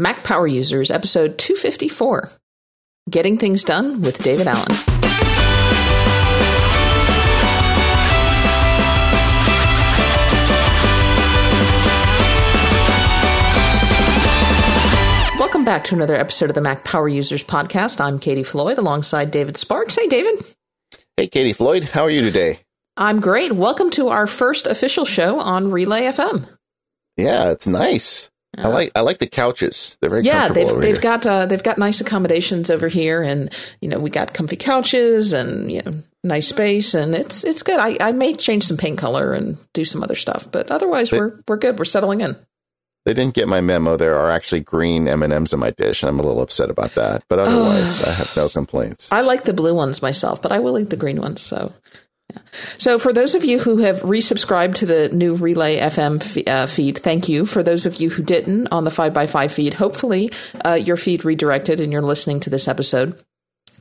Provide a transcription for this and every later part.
Mac Power Users, episode 254 Getting Things Done with David Allen. Welcome back to another episode of the Mac Power Users podcast. I'm Katie Floyd alongside David Sparks. Hey, David. Hey, Katie Floyd. How are you today? I'm great. Welcome to our first official show on Relay FM. Yeah, it's nice. I like I like the couches. They're very yeah. They've they've here. got uh, they've got nice accommodations over here, and you know we got comfy couches and you know nice space, and it's it's good. I, I may change some paint color and do some other stuff, but otherwise we're we're good. We're settling in. They didn't get my memo. There are actually green M and M's in my dish, and I'm a little upset about that. But otherwise, I have no complaints. I like the blue ones myself, but I will eat the green ones. So. So, for those of you who have resubscribed to the new Relay FM uh, feed, thank you. For those of you who didn't on the 5x5 feed, hopefully uh, your feed redirected and you're listening to this episode.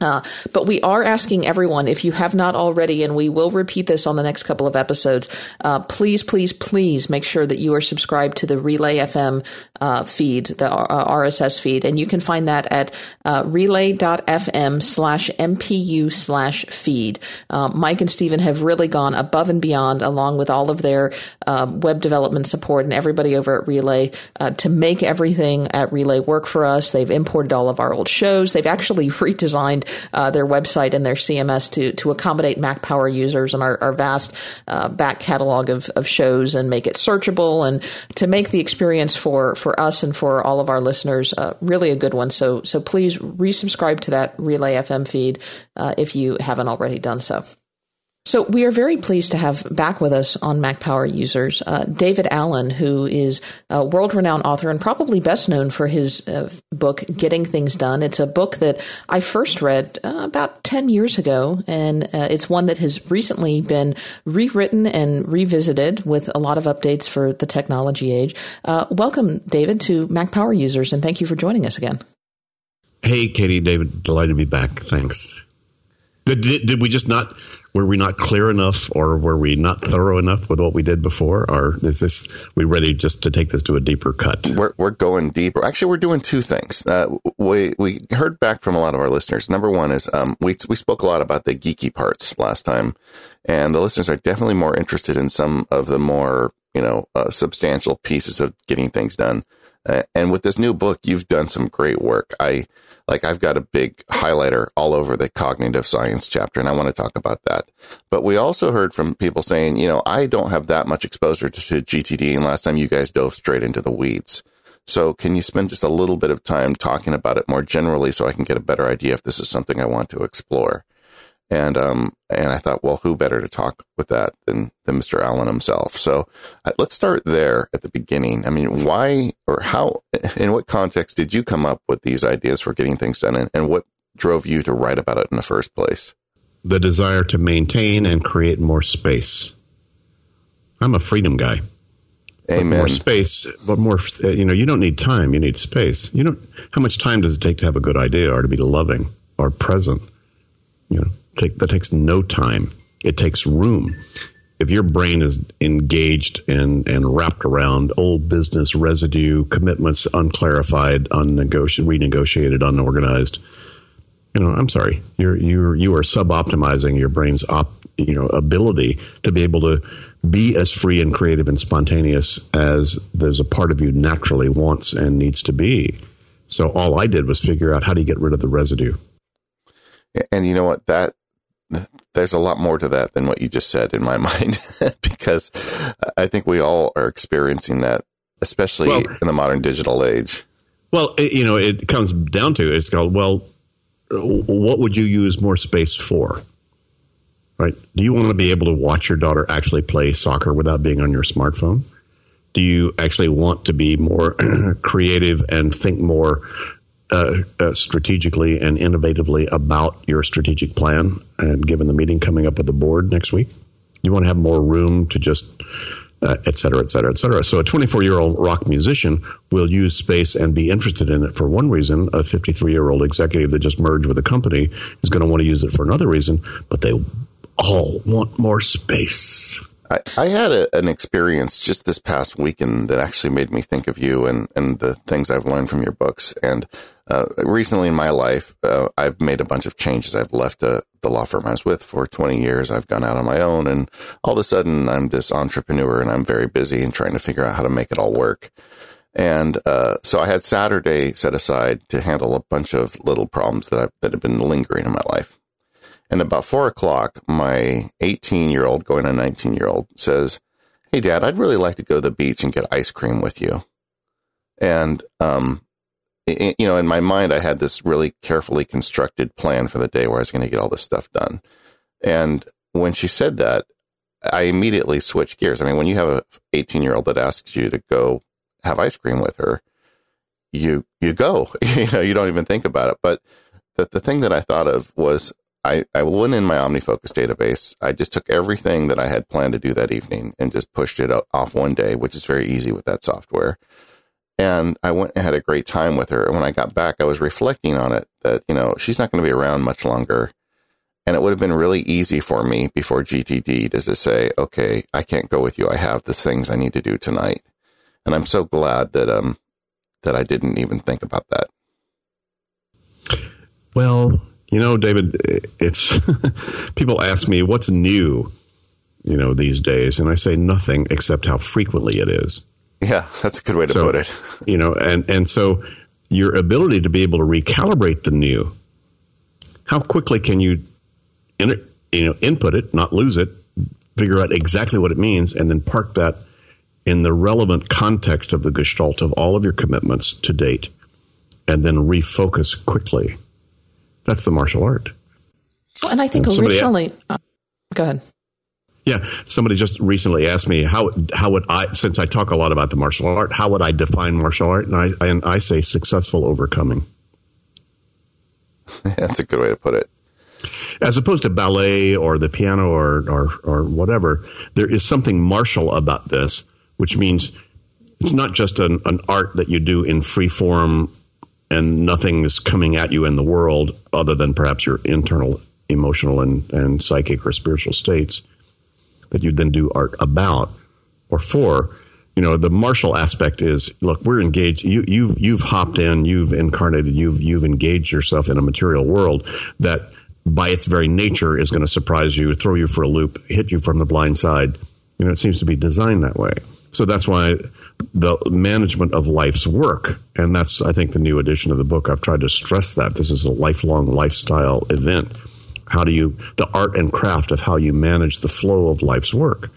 Uh, but we are asking everyone, if you have not already, and we will repeat this on the next couple of episodes, uh, please, please, please make sure that you are subscribed to the Relay FM uh, feed, the RSS feed. And you can find that at uh, relay.fm slash MPU slash feed. Uh, Mike and Stephen have really gone above and beyond, along with all of their um, web development support and everybody over at Relay, uh, to make everything at Relay work for us. They've imported all of our old shows. They've actually redesigned uh, their website and their CMS to to accommodate Mac Power users and our, our vast uh, back catalog of, of shows and make it searchable and to make the experience for for us and for all of our listeners uh, really a good one. So so please resubscribe to that Relay FM feed uh, if you haven't already done so. So we are very pleased to have back with us on Mac Power users uh, David Allen, who is a world-renowned author and probably best known for his uh, book "Getting Things Done." It's a book that I first read uh, about ten years ago, and uh, it's one that has recently been rewritten and revisited with a lot of updates for the technology age. Uh, welcome, David, to Mac Power users, and thank you for joining us again. Hey, Katie, David, delighted to be back. Thanks. Did, did, did we just not? Were we not clear enough or were we not thorough enough with what we did before? Or is this we ready just to take this to a deeper cut? We're, we're going deeper. Actually we're doing two things. Uh, we we heard back from a lot of our listeners. Number one is um, we, we spoke a lot about the geeky parts last time and the listeners are definitely more interested in some of the more you know uh, substantial pieces of getting things done and with this new book you've done some great work i like I've got a big highlighter all over the cognitive science chapter, and I want to talk about that. But we also heard from people saying, you know, I don't have that much exposure to, to GTD, and last time you guys dove straight into the weeds. So can you spend just a little bit of time talking about it more generally so I can get a better idea if this is something I want to explore? And um and I thought, well, who better to talk with that than than Mr. Allen himself? So uh, let's start there at the beginning. I mean, why or how, in what context did you come up with these ideas for getting things done, and, and what drove you to write about it in the first place? The desire to maintain and create more space. I'm a freedom guy. Amen. But more space, but more. You know, you don't need time. You need space. You don't. How much time does it take to have a good idea or to be loving or present? You know, take, that takes no time. It takes room. If your brain is engaged and, and wrapped around old business residue, commitments unclarified, unnegotiated, renegotiated, unorganized, you know, I'm sorry, you're you're you are suboptimizing your brain's op, you know ability to be able to be as free and creative and spontaneous as there's a part of you naturally wants and needs to be. So all I did was figure out how do you get rid of the residue. And you know what? That there's a lot more to that than what you just said in my mind, because I think we all are experiencing that, especially well, in the modern digital age. Well, it, you know, it comes down to it's called well, what would you use more space for? Right? Do you want to be able to watch your daughter actually play soccer without being on your smartphone? Do you actually want to be more creative and think more uh, uh, strategically and innovatively about your strategic plan and given the meeting coming up with the board next week? You want to have more room to just uh, et cetera et cetera et cetera. So a 24 year old rock musician will use space and be interested in it for one reason. A 53 year old executive that just merged with a company is going to want to use it for another reason but they all want more space I, I had a, an experience just this past weekend that actually made me think of you and, and the things I've learned from your books. And uh, recently in my life, uh, I've made a bunch of changes. I've left uh, the law firm I was with for 20 years. I've gone out on my own, and all of a sudden, I'm this entrepreneur and I'm very busy and trying to figure out how to make it all work. And uh, so I had Saturday set aside to handle a bunch of little problems that I, that have been lingering in my life. And about four o'clock, my 18 year old, going on 19 year old, says, Hey, dad, I'd really like to go to the beach and get ice cream with you. And, um, it, you know, in my mind, I had this really carefully constructed plan for the day where I was going to get all this stuff done. And when she said that, I immediately switched gears. I mean, when you have a 18 year old that asks you to go have ice cream with her, you, you go, you know, you don't even think about it. But the, the thing that I thought of was I, I went in my OmniFocus database. I just took everything that I had planned to do that evening and just pushed it off one day, which is very easy with that software. And I went and had a great time with her. And when I got back, I was reflecting on it that, you know, she's not going to be around much longer. And it would have been really easy for me before GTD to just say, okay, I can't go with you. I have the things I need to do tonight. And I'm so glad that, um, that I didn't even think about that. Well, you know, David, it's people ask me what's new, you know, these days, and I say nothing except how frequently it is. Yeah, that's a good way to so, put it. You know, and and so your ability to be able to recalibrate the new, how quickly can you, in, you know, input it, not lose it, figure out exactly what it means, and then park that in the relevant context of the gestalt of all of your commitments to date, and then refocus quickly that's the martial art. Well, and I think and originally, uh, go ahead. Yeah, somebody just recently asked me how how would I, since I talk a lot about the martial art, how would I define martial art? And I and I say successful overcoming. That's a good way to put it. As opposed to ballet or the piano or, or or whatever, there is something martial about this, which means it's not just an, an art that you do in free form and nothing is coming at you in the world other than perhaps your internal emotional and, and psychic or spiritual states that you then do art about or for. You know, the martial aspect is look, we're engaged. You, you've you've hopped in, you've incarnated, you've you've engaged yourself in a material world that by its very nature is going to surprise you, throw you for a loop, hit you from the blind side. You know, it seems to be designed that way. So that's why the management of life's work, and that's, I think, the new edition of the book. I've tried to stress that this is a lifelong lifestyle event. How do you, the art and craft of how you manage the flow of life's work?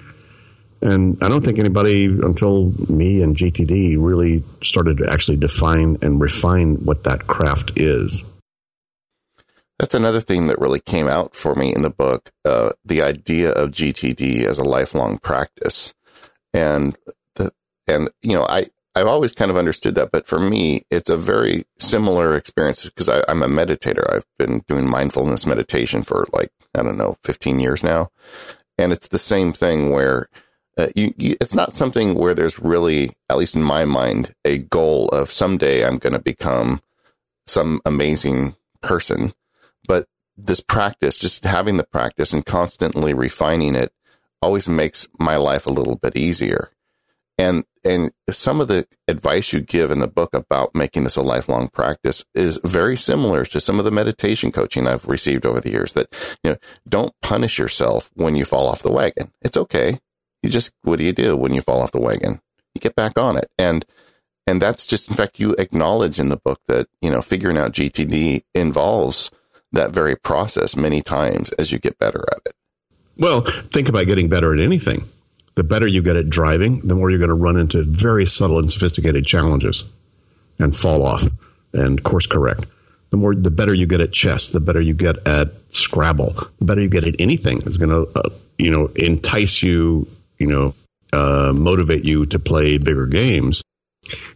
And I don't think anybody until me and GTD really started to actually define and refine what that craft is. That's another theme that really came out for me in the book uh, the idea of GTD as a lifelong practice. And and, you know, I, I've always kind of understood that, but for me, it's a very similar experience because I'm a meditator. I've been doing mindfulness meditation for like, I don't know, 15 years now. And it's the same thing where uh, you, you, it's not something where there's really, at least in my mind, a goal of someday I'm going to become some amazing person. But this practice, just having the practice and constantly refining it always makes my life a little bit easier. And and some of the advice you give in the book about making this a lifelong practice is very similar to some of the meditation coaching I've received over the years that you know don't punish yourself when you fall off the wagon. It's okay. You just what do you do when you fall off the wagon? You get back on it. And and that's just in fact you acknowledge in the book that, you know, figuring out GTD involves that very process many times as you get better at it. Well, think about getting better at anything. The better you get at driving, the more you're going to run into very subtle and sophisticated challenges and fall off and course correct. The more, the better you get at chess, the better you get at Scrabble, the better you get at anything is going to, uh, you know, entice you, you know, uh, motivate you to play bigger games.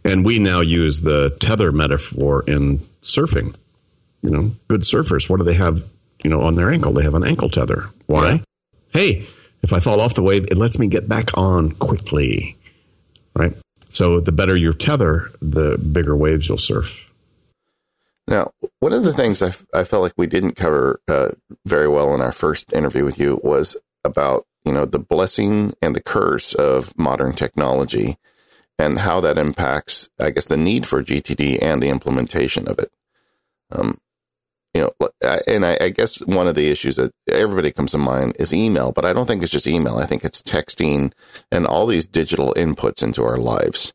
And we now use the tether metaphor in surfing. You know, good surfers, what do they have, you know, on their ankle? They have an ankle tether. Why? Yeah hey, if I fall off the wave, it lets me get back on quickly. Right? So the better your tether, the bigger waves you'll surf. Now, one of the things I, I felt like we didn't cover uh, very well in our first interview with you was about you know the blessing and the curse of modern technology and how that impacts, I guess, the need for GTD and the implementation of it. Um, you know, and I, I, guess one of the issues that everybody comes to mind is email, but I don't think it's just email. I think it's texting and all these digital inputs into our lives.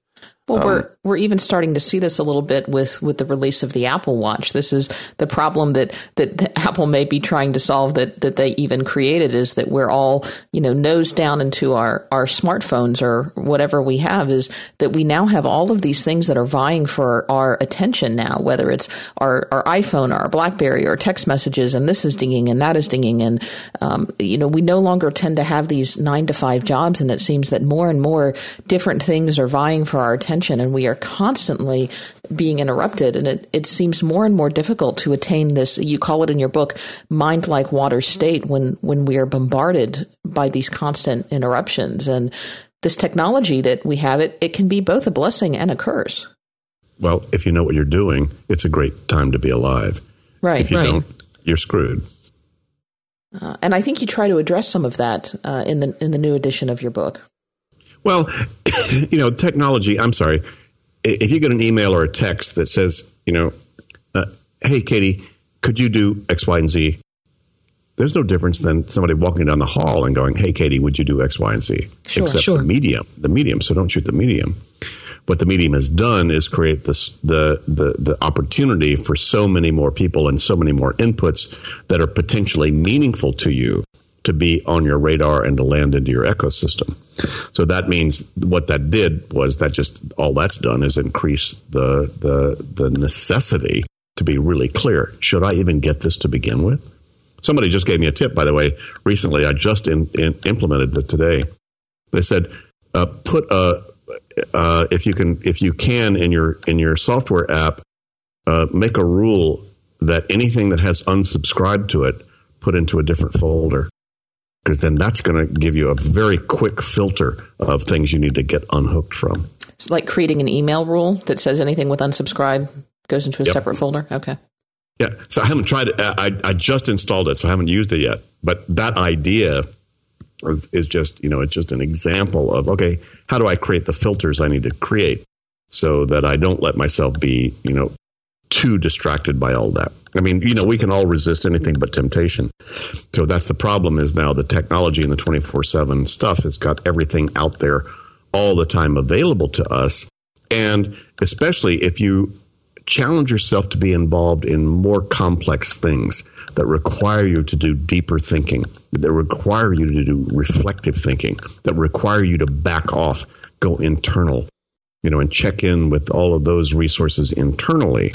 Well, um, we're we're even starting to see this a little bit with with the release of the Apple Watch. This is the problem that that Apple may be trying to solve that that they even created is that we're all you know nose down into our our smartphones or whatever we have is that we now have all of these things that are vying for our attention now, whether it's our our iPhone or our BlackBerry or text messages, and this is dinging and that is dinging, and um, you know we no longer tend to have these nine to five jobs, and it seems that more and more different things are vying for our attention attention and we are constantly being interrupted and it, it seems more and more difficult to attain this you call it in your book mind like water state when when we are bombarded by these constant interruptions and this technology that we have it it can be both a blessing and a curse well if you know what you're doing it's a great time to be alive right if you right. don't you're screwed uh, and I think you try to address some of that uh, in the in the new edition of your book. Well, you know, technology, I'm sorry. If you get an email or a text that says, you know, uh, hey, Katie, could you do X, Y, and Z? There's no difference than somebody walking down the hall and going, hey, Katie, would you do X, Y, and Z? Sure, Except sure. the medium, the medium. So don't shoot the medium. What the medium has done is create this, the, the, the opportunity for so many more people and so many more inputs that are potentially meaningful to you to be on your radar and to land into your ecosystem. So that means what that did was that just all that's done is increase the the the necessity to be really clear. Should I even get this to begin with? Somebody just gave me a tip, by the way. Recently, I just in, in, implemented it today. They said uh, put a uh, if you can if you can in your in your software app uh, make a rule that anything that has unsubscribed to it put into a different folder because then that's going to give you a very quick filter of things you need to get unhooked from. It's like creating an email rule that says anything with unsubscribe goes into a yep. separate folder. Okay. Yeah. So I haven't tried it. Uh, I, I just installed it, so I haven't used it yet. But that idea is just, you know, it's just an example of, okay, how do I create the filters I need to create so that I don't let myself be, you know, too distracted by all that. I mean, you know, we can all resist anything but temptation. So that's the problem is now the technology and the 24 7 stuff has got everything out there all the time available to us. And especially if you challenge yourself to be involved in more complex things that require you to do deeper thinking, that require you to do reflective thinking, that require you to back off, go internal, you know, and check in with all of those resources internally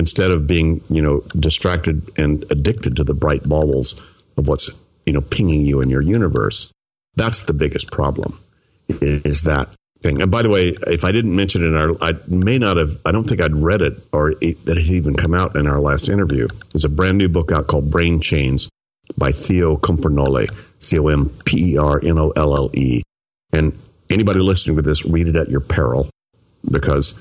instead of being you know distracted and addicted to the bright baubles of what's you know pinging you in your universe that's the biggest problem is that thing. And by the way if i didn't mention it in our i may not have i don't think i'd read it or it, that it had even come out in our last interview. There's a brand new book out called brain chains by theo compernolle c-o-m-p-e-r-n-o-l-l-e and anybody listening to this read it at your peril because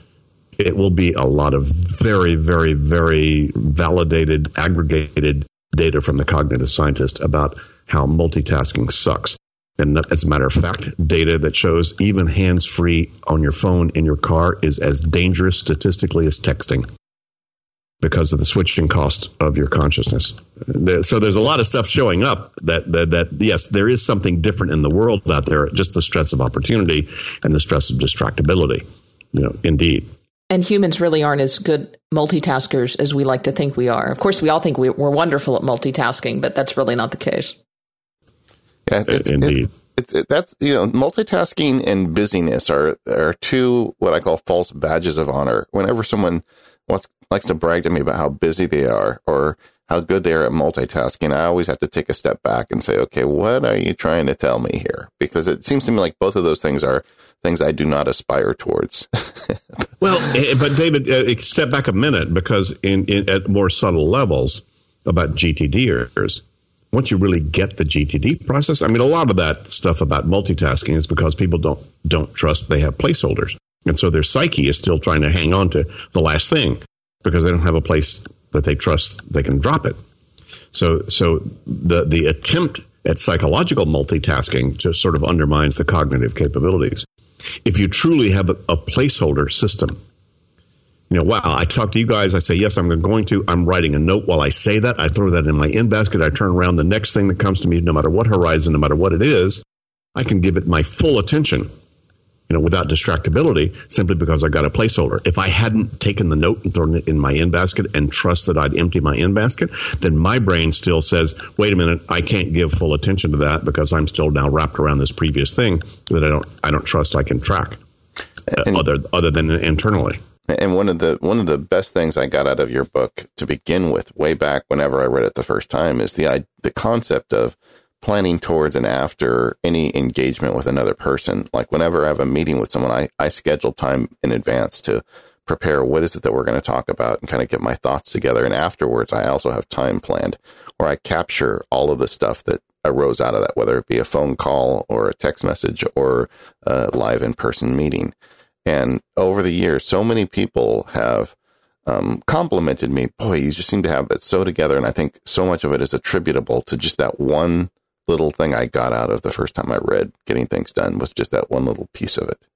it will be a lot of very, very, very validated, aggregated data from the cognitive scientist about how multitasking sucks. And as a matter of fact, data that shows even hands free on your phone in your car is as dangerous statistically as texting because of the switching cost of your consciousness. So there's a lot of stuff showing up that, that, that, yes, there is something different in the world out there, just the stress of opportunity and the stress of distractibility. You know, indeed. And humans really aren't as good multitaskers as we like to think we are. Of course, we all think we're wonderful at multitasking, but that's really not the case. Yeah, uh, it's, indeed. It's, it, that's you know, multitasking and busyness are are two what I call false badges of honor. Whenever someone wants, likes to brag to me about how busy they are or how good they are at multitasking, I always have to take a step back and say, okay, what are you trying to tell me here? Because it seems to me like both of those things are things I do not aspire towards. well, eh, but David, uh, step back a minute because in, in, at more subtle levels about GTDers, once you really get the GTD process, I mean, a lot of that stuff about multitasking is because people don't don't trust they have placeholders, and so their psyche is still trying to hang on to the last thing because they don't have a place that they trust they can drop it. So, so the the attempt at psychological multitasking just sort of undermines the cognitive capabilities. If you truly have a, a placeholder system, you know, wow, I talk to you guys. I say, yes, I'm going to. I'm writing a note while I say that. I throw that in my in basket. I turn around. The next thing that comes to me, no matter what horizon, no matter what it is, I can give it my full attention you know, without distractibility simply because I got a placeholder. If I hadn't taken the note and thrown it in my in basket and trust that I'd empty my in basket, then my brain still says, wait a minute, I can't give full attention to that because I'm still now wrapped around this previous thing that I don't, I don't trust I can track uh, other, other than internally. And one of the one of the best things I got out of your book to begin with, way back whenever I read it the first time, is the the concept of planning towards and after any engagement with another person. Like whenever I have a meeting with someone, I, I schedule time in advance to prepare what is it that we're going to talk about and kind of get my thoughts together. And afterwards, I also have time planned where I capture all of the stuff that arose out of that, whether it be a phone call or a text message or a live in person meeting. And over the years, so many people have um, complimented me. Boy, you just seem to have it so together. And I think so much of it is attributable to just that one little thing I got out of the first time I read Getting Things Done was just that one little piece of it.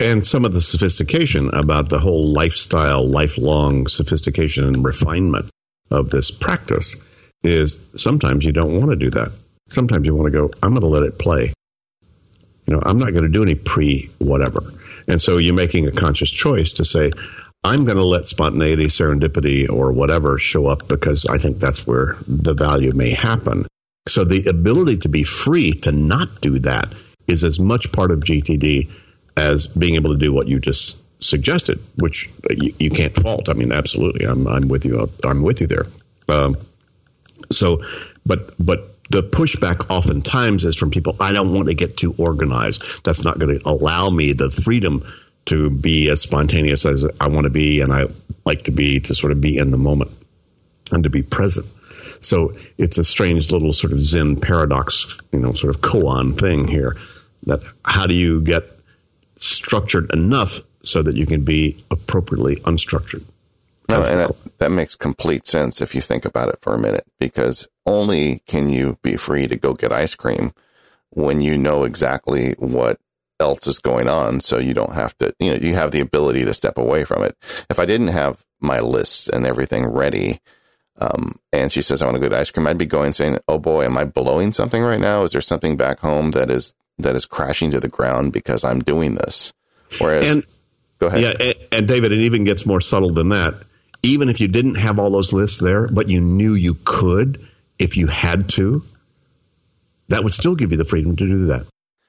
And some of the sophistication about the whole lifestyle, lifelong sophistication and refinement of this practice is sometimes you don't want to do that. Sometimes you want to go, I'm going to let it play. You know, I'm not going to do any pre whatever. And so you're making a conscious choice to say, I'm going to let spontaneity, serendipity, or whatever show up because I think that's where the value may happen. So the ability to be free to not do that is as much part of GTD as being able to do what you just suggested, which you, you can't fault. I mean, absolutely, I'm I'm with you. I'm with you there. Um, so, but but the pushback oftentimes is from people. I don't want to get too organized. That's not going to allow me the freedom to be as spontaneous as I want to be, and I like to be to sort of be in the moment and to be present. So it's a strange little sort of Zen paradox, you know, sort of koan thing here. That how do you get structured enough so that you can be appropriately unstructured? No, and that, that makes complete sense if you think about it for a minute, because only can you be free to go get ice cream when you know exactly what else is going on. So you don't have to, you know, you have the ability to step away from it. If I didn't have my lists and everything ready, um, and she says, I want to go to ice cream. I'd be going saying, Oh boy, am I blowing something right now? Is there something back home that is, that is crashing to the ground because I'm doing this? Whereas, and, go ahead. Yeah. And, and David, it even gets more subtle than that. Even if you didn't have all those lists there, but you knew you could if you had to, that would still give you the freedom to do that.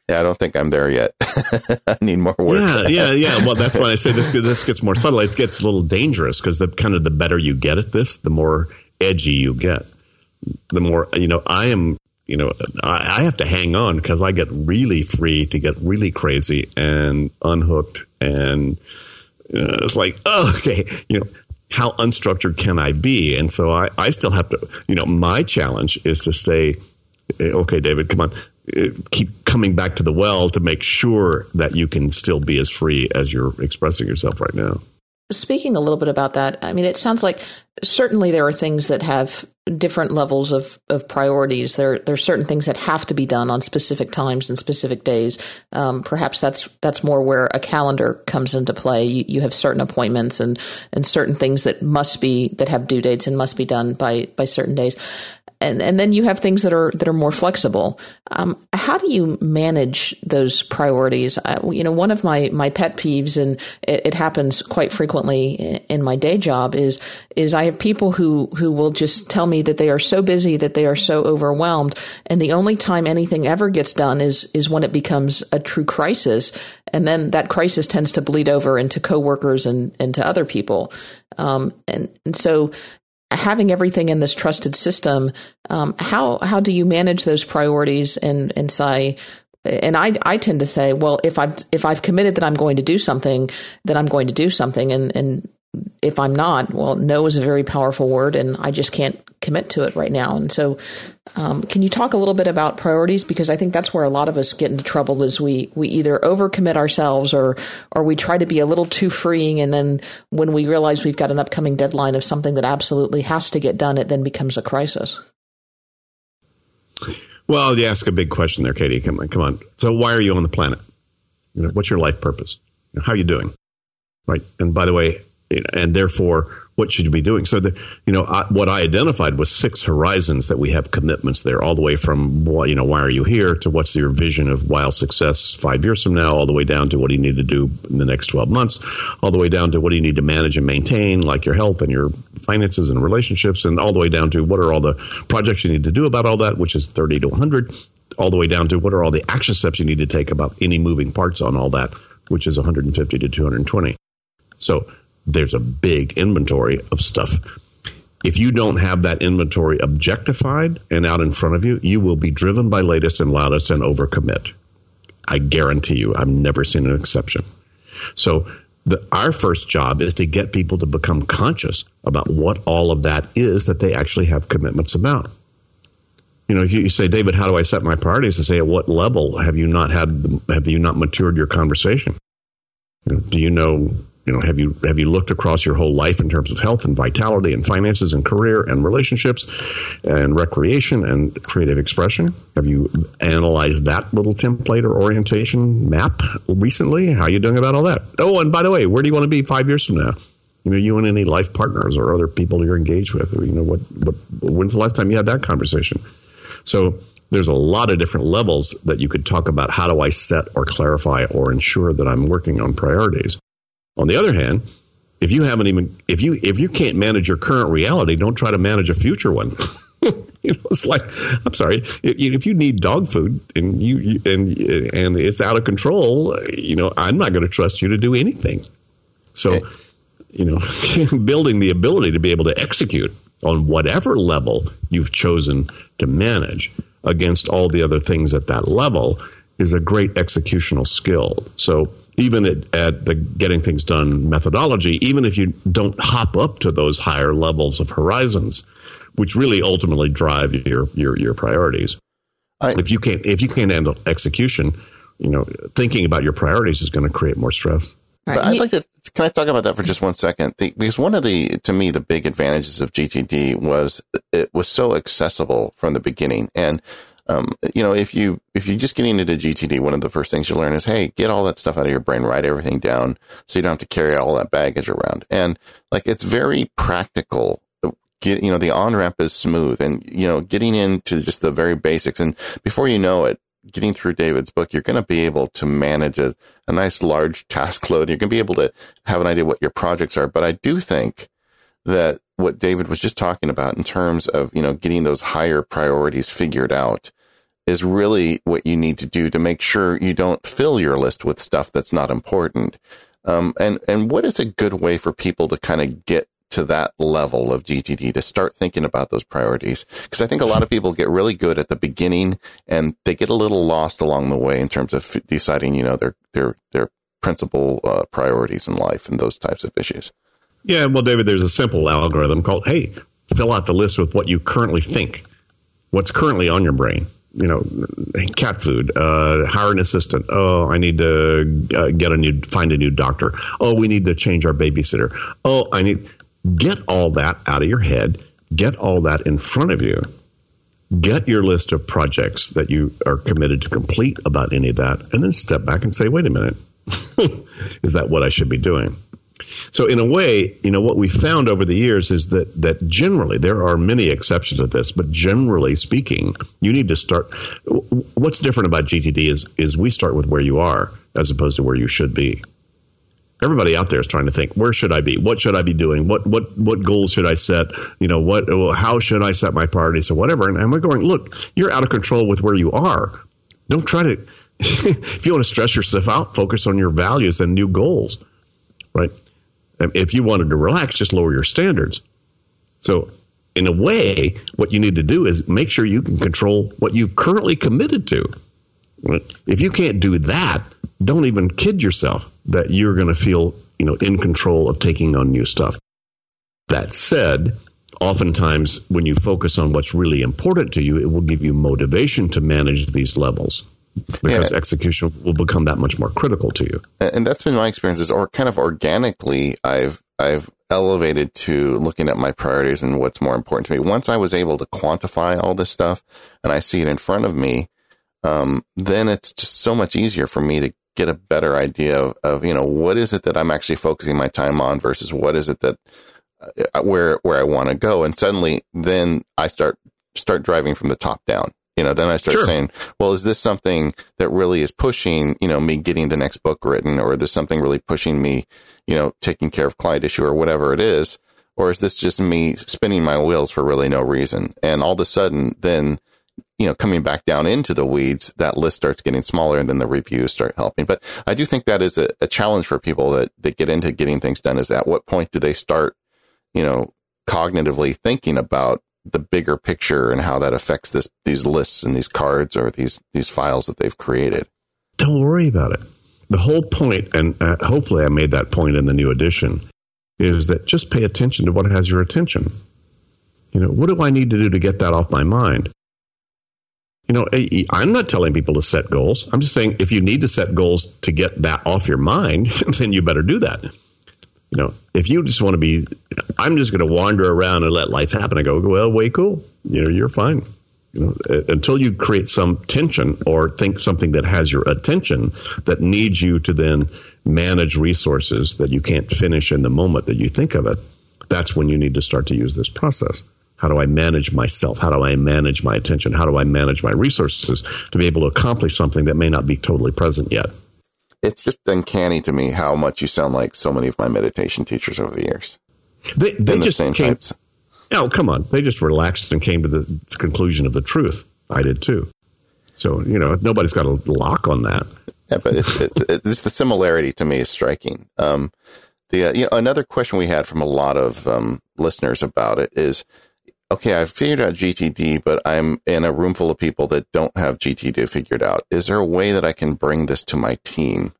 Yeah, I don't think I'm there yet. I need more work. Yeah, yeah, yeah. Well, that's why I say this. This gets more subtle. It gets a little dangerous because the kind of the better you get at this, the more edgy you get. The more you know. I am. You know, I, I have to hang on because I get really free to get really crazy and unhooked, and uh, it's like, oh, okay, you know, how unstructured can I be? And so I, I still have to. You know, my challenge is to stay. Eh, okay, David, come on keep coming back to the well to make sure that you can still be as free as you're expressing yourself right now. Speaking a little bit about that, I mean, it sounds like certainly there are things that have different levels of, of priorities. There, there are certain things that have to be done on specific times and specific days. Um, perhaps that's that's more where a calendar comes into play. You, you, have certain appointments and and certain things that must be that have due dates and must be done by by certain days and and then you have things that are that are more flexible. Um, how do you manage those priorities? You know, one of my my pet peeves, and it, it, happens quite frequently in my day job, is is I have people who who will just tell me that they are so busy that they are so overwhelmed, and the only time anything ever gets done is is when it becomes a true crisis, and then that crisis tends to bleed over into coworkers and into other people. Um, and, and so having everything in this trusted system, um, how how do you manage those priorities and and say and I, I tend to say, well, if I've if I've committed that I'm going to do something, then I'm going to do something, and and if I'm not, well, no is a very powerful word, and I just can't commit to it right now. And so, um, can you talk a little bit about priorities? Because I think that's where a lot of us get into trouble is we we either overcommit ourselves or or we try to be a little too freeing, and then when we realize we've got an upcoming deadline of something that absolutely has to get done, it then becomes a crisis. Well, you ask a big question there, Katie. Come on, come on. So, why are you on the planet? You know, what's your life purpose? How are you doing? Right. And by the way, and therefore, what should you be doing? So, the, you know, I, what I identified was six horizons that we have commitments there, all the way from, you know, why are you here to what's your vision of wild success five years from now, all the way down to what do you need to do in the next 12 months, all the way down to what do you need to manage and maintain, like your health and your finances and relationships, and all the way down to what are all the projects you need to do about all that, which is 30 to 100, all the way down to what are all the action steps you need to take about any moving parts on all that, which is 150 to 220. So, there's a big inventory of stuff. If you don't have that inventory objectified and out in front of you, you will be driven by latest and loudest and overcommit. I guarantee you, I've never seen an exception. So, the, our first job is to get people to become conscious about what all of that is that they actually have commitments about. You know, if you say, David, how do I set my priorities? I say, at what level have you not had, have you not matured your conversation? Do you know you know, have you have you looked across your whole life in terms of health and vitality and finances and career and relationships and recreation and creative expression? Have you analyzed that little template or orientation map recently? How are you doing about all that? Oh, and by the way, where do you want to be five years from now? You know, you and any life partners or other people you're engaged with. You know, what, what when's the last time you had that conversation? So there's a lot of different levels that you could talk about. How do I set or clarify or ensure that I'm working on priorities? On the other hand, if you haven't even if you if you can't manage your current reality, don't try to manage a future one. you know, it's like I'm sorry if you need dog food and you and and it's out of control. You know, I'm not going to trust you to do anything. So, you know, building the ability to be able to execute on whatever level you've chosen to manage against all the other things at that level is a great executional skill. So even at, at the getting things done methodology, even if you don't hop up to those higher levels of horizons, which really ultimately drive your your, your priorities. I, if you can't if you can't handle execution, you know, thinking about your priorities is going to create more stress. But I'd like to can I talk about that for just one second? The, because one of the to me the big advantages of GTD was it was so accessible from the beginning, and um, you know, if you if you're just getting into GTD, one of the first things you learn is, hey, get all that stuff out of your brain, write everything down, so you don't have to carry all that baggage around. And like, it's very practical. Get you know, the on ramp is smooth, and you know, getting into just the very basics, and before you know it, getting through David's book, you're going to be able to manage a, a nice large task load. You're going to be able to have an idea what your projects are. But I do think that what David was just talking about in terms of, you know, getting those higher priorities figured out is really what you need to do to make sure you don't fill your list with stuff that's not important. Um, and and what is a good way for people to kind of get to that level of GTD to start thinking about those priorities? Because I think a lot of people get really good at the beginning and they get a little lost along the way in terms of deciding, you know, their their their principal uh, priorities in life and those types of issues. Yeah, well, David, there's a simple algorithm called Hey, fill out the list with what you currently think, what's currently on your brain you know, cat food, uh, hire an assistant. Oh, I need to uh, get a new, find a new doctor. Oh, we need to change our babysitter. Oh, I need, get all that out of your head. Get all that in front of you. Get your list of projects that you are committed to complete about any of that, and then step back and say, wait a minute, is that what I should be doing? So in a way, you know, what we found over the years is that that generally there are many exceptions to this, but generally speaking, you need to start. What's different about GTD is is we start with where you are as opposed to where you should be. Everybody out there is trying to think, where should I be? What should I be doing? What what what goals should I set? You know, what how should I set my priorities or whatever? And, and we're going, look, you're out of control with where you are. Don't try to. if you want to stress yourself out, focus on your values and new goals, right? If you wanted to relax, just lower your standards. So, in a way, what you need to do is make sure you can control what you've currently committed to. If you can't do that, don't even kid yourself that you're going to feel, you know, in control of taking on new stuff. That said, oftentimes when you focus on what's really important to you, it will give you motivation to manage these levels because yeah. execution will become that much more critical to you. And that's been my experience is or kind of organically I've I've elevated to looking at my priorities and what's more important to me. Once I was able to quantify all this stuff and I see it in front of me, um, then it's just so much easier for me to get a better idea of, of, you know, what is it that I'm actually focusing my time on versus what is it that uh, where where I want to go. And suddenly, then I start start driving from the top down. You know, then I start sure. saying, well, is this something that really is pushing, you know, me getting the next book written, or is this something really pushing me, you know, taking care of client issue or whatever it is? Or is this just me spinning my wheels for really no reason? And all of a sudden, then, you know, coming back down into the weeds, that list starts getting smaller and then the reviews start helping. But I do think that is a, a challenge for people that, that get into getting things done is at what point do they start, you know, cognitively thinking about the bigger picture and how that affects this these lists and these cards or these these files that they've created. Don't worry about it. The whole point, and uh, hopefully I made that point in the new edition, is that just pay attention to what has your attention. You know, what do I need to do to get that off my mind? You know, I'm not telling people to set goals. I'm just saying if you need to set goals to get that off your mind, then you better do that you know, if you just want to be, I'm just going to wander around and let life happen. I go, well, way cool. You know, you're fine. You know, uh, until you create some tension or think something that has your attention that needs you to then manage resources that you can't finish in the moment that you think of it. That's when you need to start to use this process. How do I manage myself? How do I manage my attention? How do I manage my resources to be able to accomplish something that may not be totally present yet? It's just uncanny to me how much you sound like so many of my meditation teachers over the years. They, they the just came. Types. Oh, come on! They just relaxed and came to the conclusion of the truth. I did too. So you know, nobody's got a lock on that. Yeah, but it's, it, it's the similarity to me is striking. Um, the uh, you know another question we had from a lot of um, listeners about it is okay, I've figured out GTD, but I'm in a room full of people that don't have GTD figured out. Is there a way that I can bring this to my team?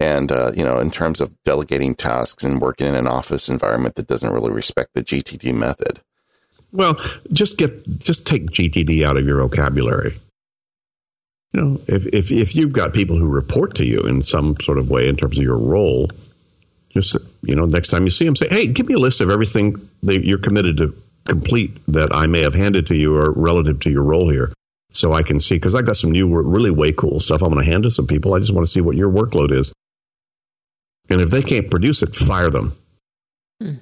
And, uh, you know, in terms of delegating tasks and working in an office environment that doesn't really respect the GTD method. Well, just get, just take GTD out of your vocabulary. You know, if, if, if you've got people who report to you in some sort of way in terms of your role, just, you know, next time you see them, say, hey, give me a list of everything that you're committed to complete that I may have handed to you or relative to your role here. So I can see, because I got some new, really way cool stuff I'm going to hand to some people. I just want to see what your workload is. And if they can't produce it, fire them. Hmm.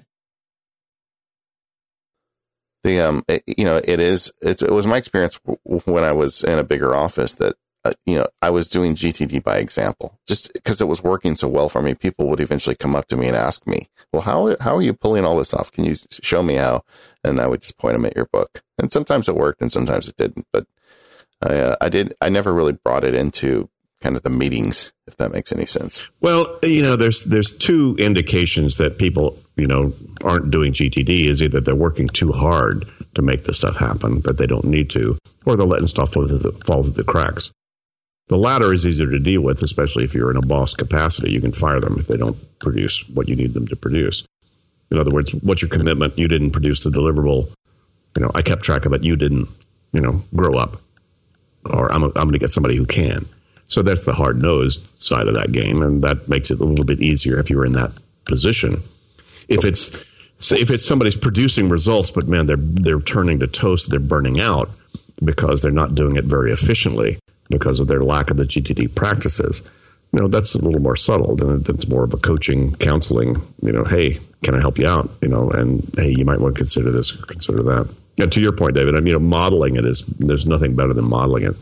The um, it, you know, it is. it was my experience when I was in a bigger office that uh, you know, I was doing GTD by example, just because it was working so well for me. People would eventually come up to me and ask me, "Well, how how are you pulling all this off? Can you show me how?" And I would just point them at your book. And sometimes it worked, and sometimes it didn't. But I, uh, I did. I never really brought it into kind of the meetings, if that makes any sense. Well, you know, there's there's two indications that people you know aren't doing GTD is either they're working too hard to make the stuff happen that they don't need to, or they're letting stuff fall through the, fall through the cracks. The latter is easier to deal with, especially if you're in a boss capacity. You can fire them if they don't produce what you need them to produce. In other words, what's your commitment? You didn't produce the deliverable. You know, I kept track of it. You didn't, you know, grow up. Or I'm, I'm going to get somebody who can. So that's the hard nosed side of that game. And that makes it a little bit easier if you're in that position. If it's, if it's somebody's producing results, but man, they're, they're turning to toast, they're burning out because they're not doing it very efficiently because of their lack of the GTD practices. You know, that's a little more subtle. Then it's more of a coaching, counseling. You know, hey, can I help you out? You know, and hey, you might want to consider this, or consider that. And to your point, David, I mean, you know, modeling it is there's nothing better than modeling it.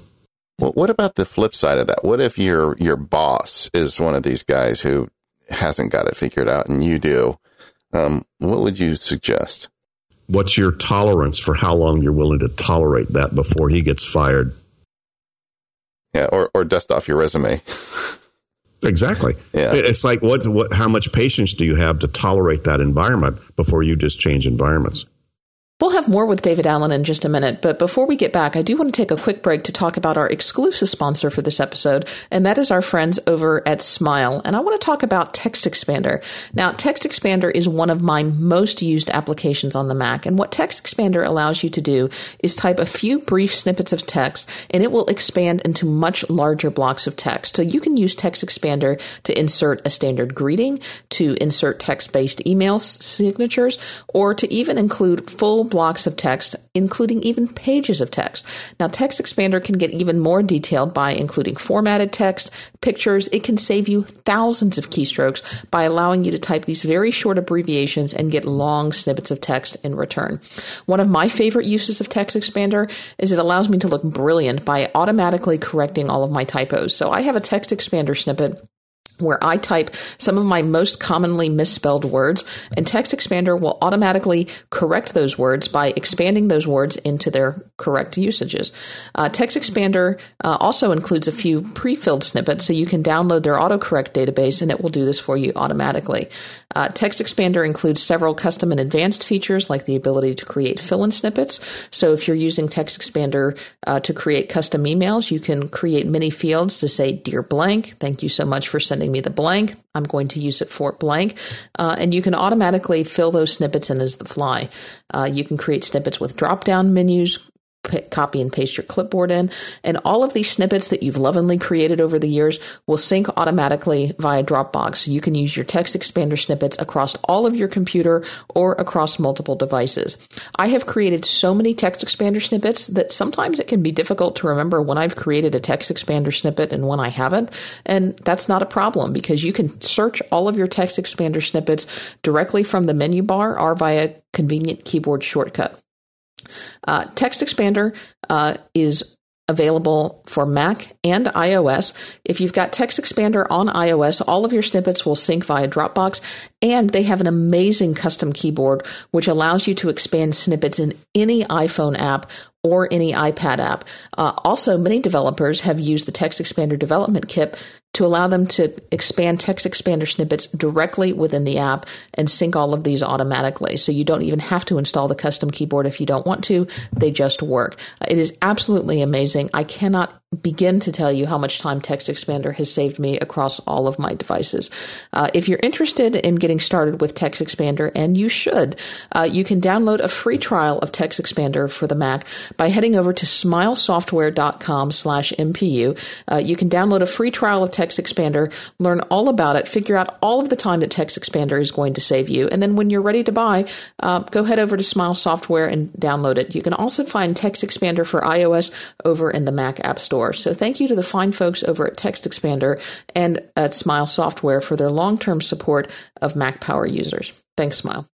Well, what about the flip side of that? What if your your boss is one of these guys who hasn't got it figured out, and you do? Um, what would you suggest? What's your tolerance for how long you're willing to tolerate that before he gets fired? Yeah, or or dust off your resume. exactly. Yeah. It's like what what how much patience do you have to tolerate that environment before you just change environments? We'll have more with David Allen in just a minute, but before we get back, I do want to take a quick break to talk about our exclusive sponsor for this episode, and that is our friends over at Smile. And I want to talk about Text Expander. Now, Text Expander is one of my most used applications on the Mac, and what Text Expander allows you to do is type a few brief snippets of text, and it will expand into much larger blocks of text. So you can use Text Expander to insert a standard greeting, to insert text-based email signatures, or to even include full blocks of text, including even pages of text. Now, Text Expander can get even more detailed by including formatted text, pictures. It can save you thousands of keystrokes by allowing you to type these very short abbreviations and get long snippets of text in return. One of my favorite uses of Text Expander is it allows me to look brilliant by automatically correcting all of my typos. So I have a Text Expander snippet where I type some of my most commonly misspelled words, and Text Expander will automatically correct those words by expanding those words into their correct usages. Uh, Text Expander uh, also includes a few pre-filled snippets, so you can download their autocorrect database, and it will do this for you automatically. Uh, Text Expander includes several custom and advanced features, like the ability to create fill-in snippets. So if you're using Text Expander uh, to create custom emails, you can create many fields to say, "Dear blank, thank you so much for sending." Me the blank. I'm going to use it for blank. Uh, and you can automatically fill those snippets in as the fly. Uh, you can create snippets with drop down menus, copy and paste your clipboard in. And all of these snippets that you've lovingly created over the years will sync automatically via Dropbox. So you can use your text expander snippets across all of your computer or across multiple devices. I have created so many text expander snippets that sometimes it can be difficult to remember when I've created a text expander snippet and when I haven't. And that's not a problem because you can search all of your text expander snippets directly from the menu bar or via convenient keyboard shortcut. Uh, Text Expander uh, is available for Mac and iOS. If you've got Text Expander on iOS, all of your snippets will sync via Dropbox, and they have an amazing custom keyboard which allows you to expand snippets in any iPhone app or any iPad app. Uh, also, many developers have used the Text Expander development kit to allow them to expand text expander snippets directly within the app and sync all of these automatically. So you don't even have to install the custom keyboard if you don't want to. They just work. It is absolutely amazing. I cannot begin to tell you how much time Text Expander has saved me across all of my devices. Uh, if you're interested in getting started with Text Expander, and you should, uh, you can download a free trial of Text Expander for the Mac by heading over to smilesoftware.com slash MPU. Uh, you can download a free trial of Text Expander, learn all about it, figure out all of the time that Text Expander is going to save you, and then when you're ready to buy, uh, go head over to Smile Software and download it. You can also find Text Expander for iOS over in the Mac App Store. So thank you to the fine folks over at Text Expander and at Smile Software for their long-term support of Mac Power users. Thanks, Smile.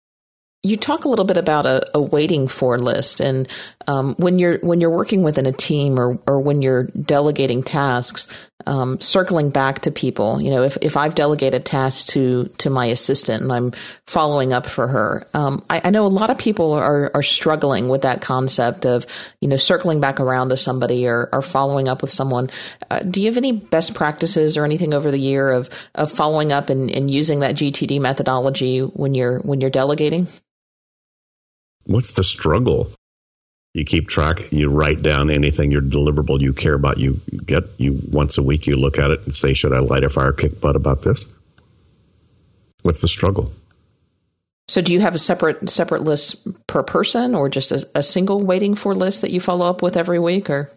You talk a little bit about a, a waiting for list, and um, when you're when you're working within a team or or when you're delegating tasks, um, circling back to people. You know, if if I've delegated tasks to to my assistant and I'm following up for her, um, I, I, know a lot of people are are struggling with that concept of you know circling back around to somebody or, or following up with someone. Uh, do you have any best practices or anything over the year of of following up and, and using that GTD methodology when you're when you're delegating? what's the struggle? You keep track, you write down anything your deliverable you care about. You get you once a week, you look at it and say, Should I light a fire, kick butt about this? What's the struggle? So, do you have a separate separate list per person, or just a, a single waiting for list that you follow up with every week? Or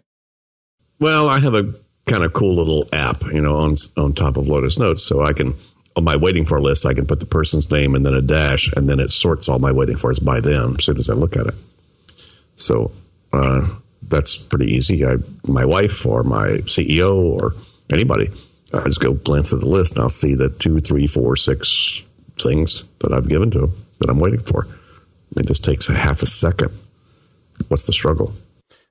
well, I have a kind of cool little app, you know, on on top of Lotus Notes, so I can on my waiting for list, I can put the person's name and then a dash, and then it sorts all my waiting fors by them as soon as I look at it. So uh, that's pretty easy. I, my wife or my CEO or anybody, I just go glance at the list and I'll see the two, three, four, six things that I've given to them that I'm waiting for. It just takes a half a second. What's the struggle?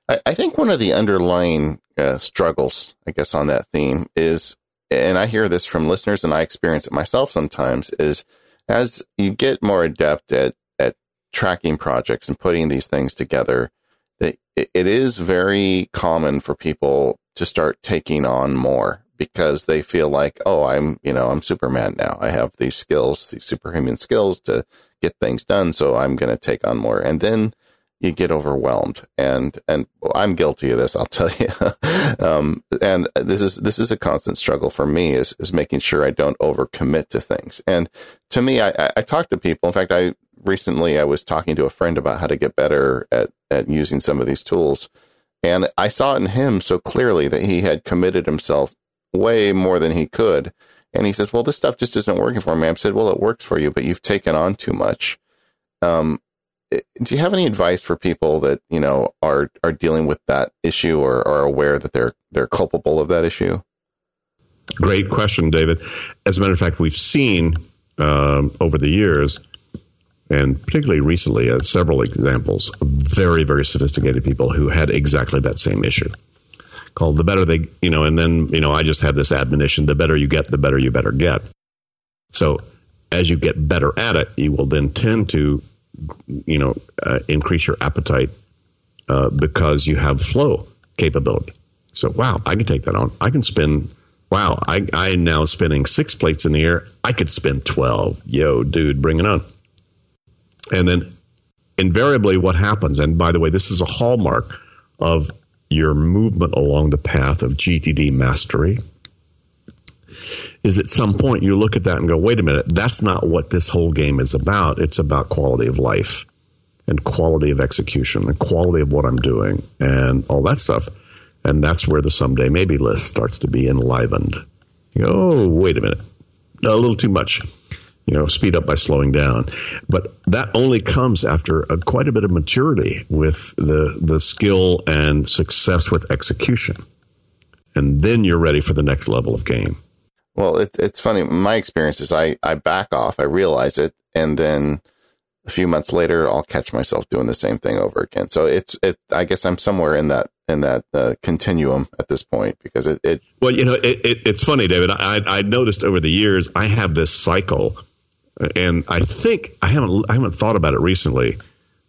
I, I think one of the underlying uh, struggles, I guess, on that theme is and I hear this from listeners and I experience it myself sometimes, is as you get more adept at, at tracking projects and putting these things together, it is very common for people to start taking on more because they feel like, oh, I'm, you know, I'm Superman now. I have these skills, these superhuman skills to get things done. So I'm going to take on more. And then you get overwhelmed, and and I'm guilty of this. I'll tell you. um, and this is this is a constant struggle for me is is making sure I don't overcommit to things. And to me, I, I talk to people. In fact, I recently I was talking to a friend about how to get better at at using some of these tools, and I saw in him so clearly that he had committed himself way more than he could. And he says, "Well, this stuff just isn't working for me." I said, "Well, it works for you, but you've taken on too much." Um, do you have any advice for people that you know are are dealing with that issue or are aware that they're they're culpable of that issue? Great question, David. As a matter of fact, we've seen um, over the years, and particularly recently, uh, several examples of very very sophisticated people who had exactly that same issue. Called the better they, you know, and then you know, I just have this admonition: the better you get, the better you better get. So as you get better at it, you will then tend to you know, uh, increase your appetite uh, because you have flow capability. So, wow, I can take that on. I can spin. Wow, I, I'm now spinning six plates in the air. I could spin 12. Yo, dude, bring it on. And then invariably, what happens, and by the way, this is a hallmark of your movement along the path of GTD mastery, is at some point you look at that and go, wait a minute, that's not what this whole game is about. It's about quality of life and quality of execution and quality of what I'm doing and all that stuff. And that's where the someday maybe list starts to be enlivened. You go, oh, wait a minute, a little too much. You know, speed up by slowing down. But that only comes after a, quite a bit of maturity with the, the skill and success with execution. And then you're ready for the next level of game. Well, it, it's funny. My experience is I, I back off, I realize it, and then a few months later, I'll catch myself doing the same thing over again. So it's it. I guess I'm somewhere in that in that uh, continuum at this point because it. it well, you know, it, it, it's funny, David. I I noticed over the years I have this cycle, and I think I haven't I haven't thought about it recently,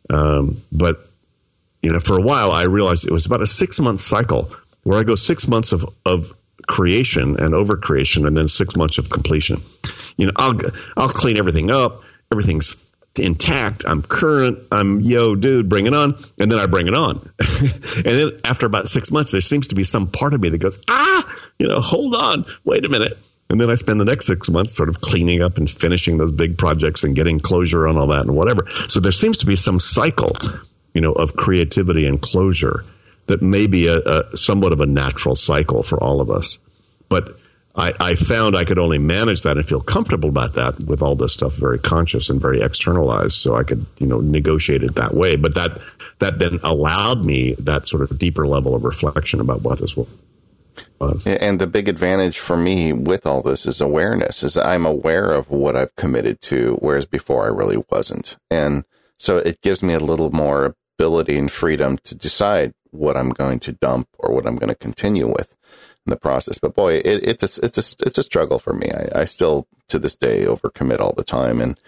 um, but you know, for a while I realized it was about a six month cycle where I go six months of of creation and over creation and then six months of completion. You know, I'll, I'll clean everything up. Everything's intact. I'm current. I'm yo, dude, bring it on. And then I bring it on. and then after about six months, there seems to be some part of me that goes, ah, you know, hold on, wait a minute. And then I spend the next six months sort of cleaning up and finishing those big projects and getting closure on all that and whatever. So there seems to be some cycle, you know, of creativity and closure that may be a, a somewhat of a natural cycle for all of us. But I, I, found I could only manage that and feel comfortable about that with all this stuff very conscious and very externalized. So I could, you know, negotiate it that way. But that that then allowed me that sort of deeper level of reflection about what this was. And the big advantage for me with all this is awareness. Is I'm aware of what I've committed to, whereas before I really wasn't. And so it gives me a little more ability and freedom to decide what I'm going to dump or what I'm going to continue with in the process. But boy, it, it's a it's a it's a struggle for me. I, I still to this day overcommit all the time, and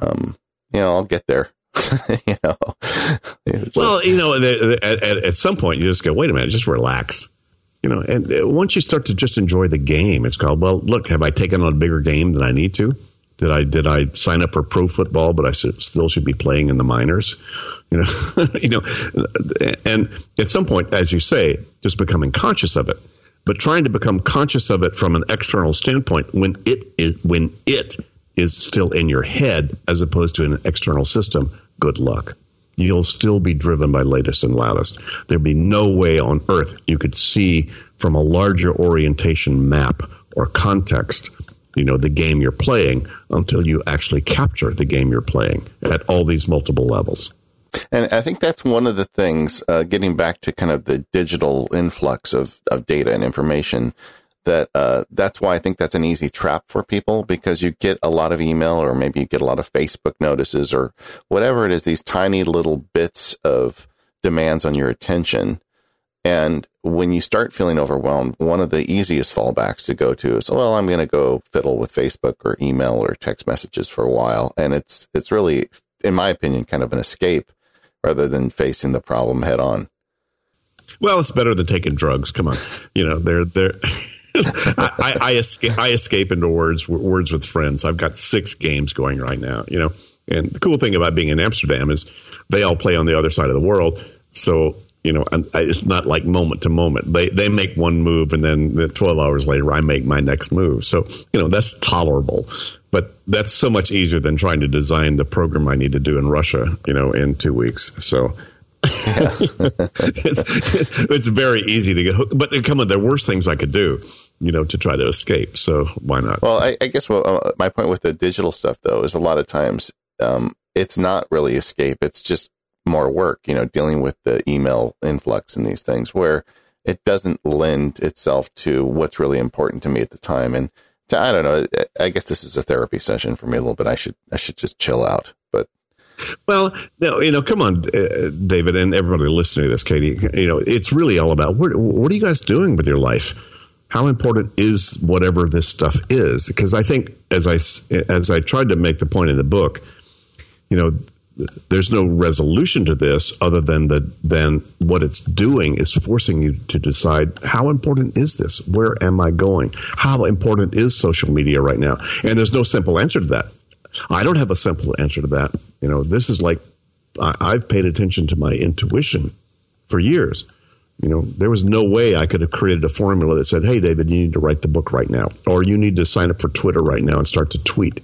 um, you know, I'll get there. you know, well, you know, at, at, at some point you just go, wait a minute, just relax. You know, and uh, once you start to just enjoy the game, it's called. Well, look, have I taken on a bigger game than I need to? Did I did I sign up for pro football, but I still should be playing in the minors? You know, you know, and at some point, as you say, just becoming conscious of it, but trying to become conscious of it from an external standpoint when it is when it is still in your head as opposed to an external system. Good luck. You'll still be driven by latest and loudest. There'd be no way on earth you could see from a larger orientation map or context you know the game you're playing until you actually capture the game you're playing at all these multiple levels. And I think that's one of the things, uh, getting back to kind of the digital influx of, of data and information, that uh, that's why I think that's an easy trap for people because you get a lot of email or maybe you get a lot of Facebook notices or whatever it is, these tiny little bits of demands on your attention. And when you start feeling overwhelmed, one of the easiest fallbacks to go to is, well, I'm going to go fiddle with Facebook or email or text messages for a while. And it's, it's really, in my opinion, kind of an escape rather than facing the problem head on. Well, it's better than taking drugs. Come on, you know they're they're. I, I, escape. I escape into words words with friends. I've got six games going right now. You know, And the cool thing about being in Amsterdam is they all play on the other side of the world. So, you know, it's not like moment to moment. They, they make one move and then 12 hours later, I make my next move. So, you know, that's tolerable. But that's so much easier than trying to design the program I need to do in Russia, you know, in two weeks. So, it's, it's, very easy to get hooked. But come on, there are worse things I could do, you know, to try to escape. So why not? Well, I, I guess well, uh, my point with the digital stuff, though, is a lot of times um, it's not really escape. It's just more work, you know, dealing with the email influx and these things where it doesn't lend itself to what's really important to me at the time. And to, I don't know, I guess this is a therapy session for me a little bit. I should, I should just chill out. But well, no, you know, come on, uh, David, and everybody listening to this, Katie. You know, it's really all about what, what are you guys doing with your life? How important is whatever this stuff is? Because I think, as I as I tried to make the point in the book, you know, there's no resolution to this other than that than what it's doing is forcing you to decide how important is this where am i going how important is social media right now and there's no simple answer to that I don't have a simple answer to that. You know, this is like I, I've paid attention to my intuition for years. You know, there was no way I could have created a formula that said, "Hey, David, you need to write the book right now," or "You need to sign up for Twitter right now and start to tweet."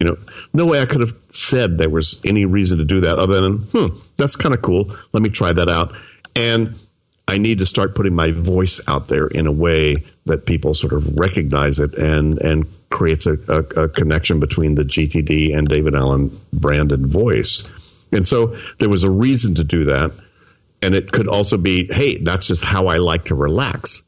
You know, no way I could have said there was any reason to do that other than, "Hmm, that's kind of cool. Let me try that out." And I need to start putting my voice out there in a way that people sort of recognize it and and creates a, a, a connection between the GTD and David Allen brand and voice. And so there was a reason to do that. And it could also be, hey, that's just how I like to relax.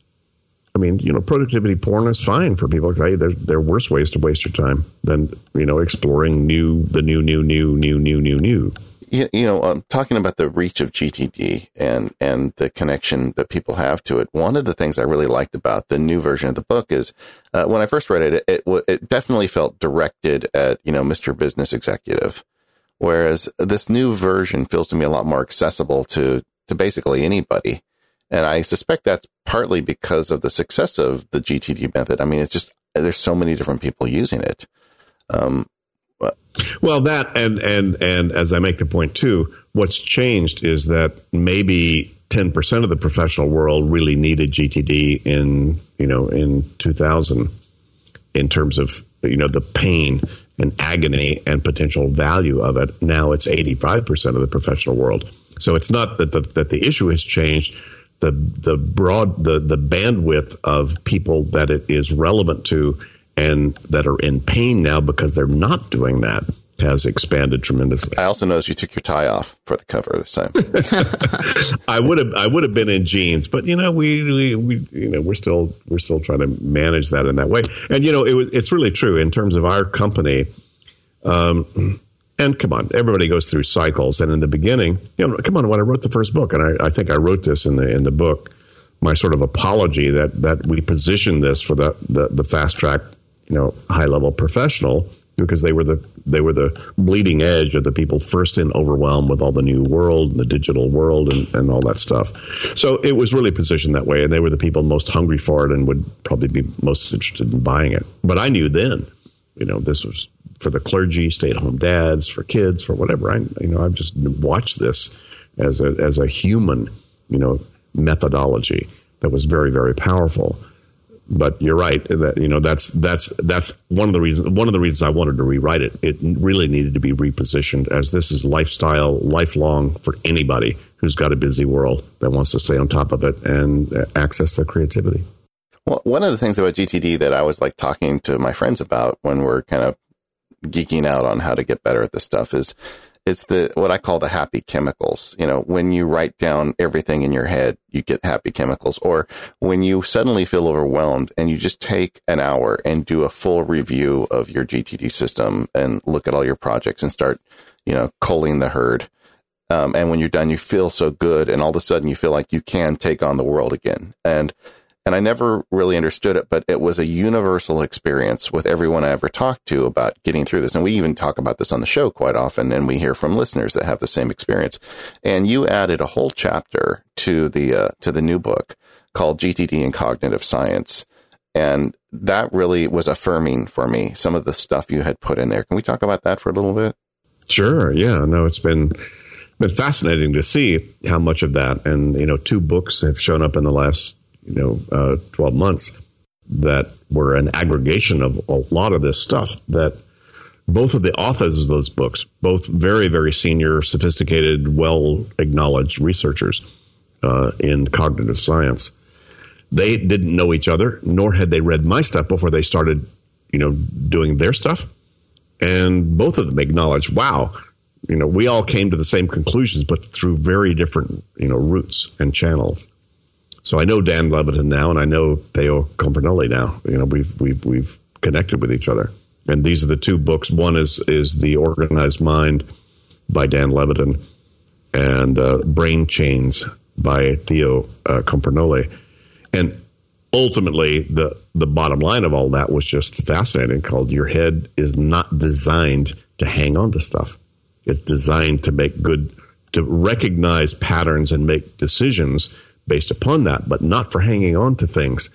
I mean, you know, productivity porn is fine for people. Hey, there, there are worse ways to waste your time than, you know, exploring new, the new, new, new, new, new, new, new you, you know, um, talking about the reach of GTD and and the connection that people have to it. One of the things I really liked about the new version of the book is uh, when I first read it, it, it, it definitely felt directed at you know Mr. Business Executive, whereas this new version feels to me a lot more accessible to to basically anybody. And I suspect that's partly because of the success of the GTD method. I mean, it's just there's so many different people using it. Um, well, that and and and as I make the point too, what's changed is that maybe ten percent of the professional world really needed GTD in you know in two thousand in terms of you know the pain and agony and potential value of it. Now it's eighty five percent of the professional world. So it's not that the that the issue has changed. The the broad the the bandwidth of people that it is relevant to and that are in pain now because they're not doing that has expanded tremendously. I also noticed you took your tie off for the cover this time. I would have I would have been in jeans, but you know we, we, we you know we're still we're still trying to manage that in that way. And you know it, it's really true in terms of our company. Um, and come on, everybody goes through cycles. And in the beginning, you know, come on, when I wrote the first book, and I, I think I wrote this in the in the book, my sort of apology that that we positioned this for the the, the fast track you know high level professional because they were the they were the bleeding edge of the people first in overwhelmed with all the new world and the digital world and, and all that stuff. So it was really positioned that way, and they were the people most hungry for it and would probably be most interested in buying it. But I knew then, you know, this was for the clergy, stay at home dads, for kids, for whatever. I you know I've just watched this as a as a human, you know, methodology that was very very powerful but you're right that you know that's that's that's one of the reasons one of the reasons I wanted to rewrite it. It really needed to be repositioned as this is lifestyle, lifelong for anybody who's got a busy world that wants to stay on top of it and access their creativity. Well, one of the things about GTD that I was like talking to my friends about when we're kind of geeking out on how to get better at this stuff is it's the what I call the happy chemicals. You know, when you write down everything in your head, you get happy chemicals. Or when you suddenly feel overwhelmed and you just take an hour and do a full review of your GTD system and look at all your projects and start, you know, culling the herd. Um, and when you're done, you feel so good, and all of a sudden you feel like you can take on the world again. And and I never really understood it, but it was a universal experience with everyone I ever talked to about getting through this. And we even talk about this on the show quite often, and we hear from listeners that have the same experience. And you added a whole chapter to the uh, to the new book called GTD and Cognitive Science, and that really was affirming for me. Some of the stuff you had put in there. Can we talk about that for a little bit? Sure. Yeah. No, it's been been fascinating to see how much of that, and you know, two books have shown up in the last you know uh, twelve months that were an aggregation of a lot of this stuff that both of the authors of those books, both very, very senior, sophisticated, well acknowledged researchers uh, in cognitive science, they didn't know each other, nor had they read my stuff before they started, you know, doing their stuff. And both of them acknowledged, wow, you know, we all came to the same conclusions, but through very different, you know, routes and channels. So I know Dan Levitin now, and I know Theo Compernolle now. You know, we've we've we've connected with each other, and these are the two books. One is is the Organized Mind by Dan Levitin, and uh, Brain Chains by Theo uh, and ultimately the the bottom line of all that was just fascinating. Called your head is not designed to hang on to stuff; it's designed to make good to recognize patterns and make decisions based upon that, but not for hanging on to things,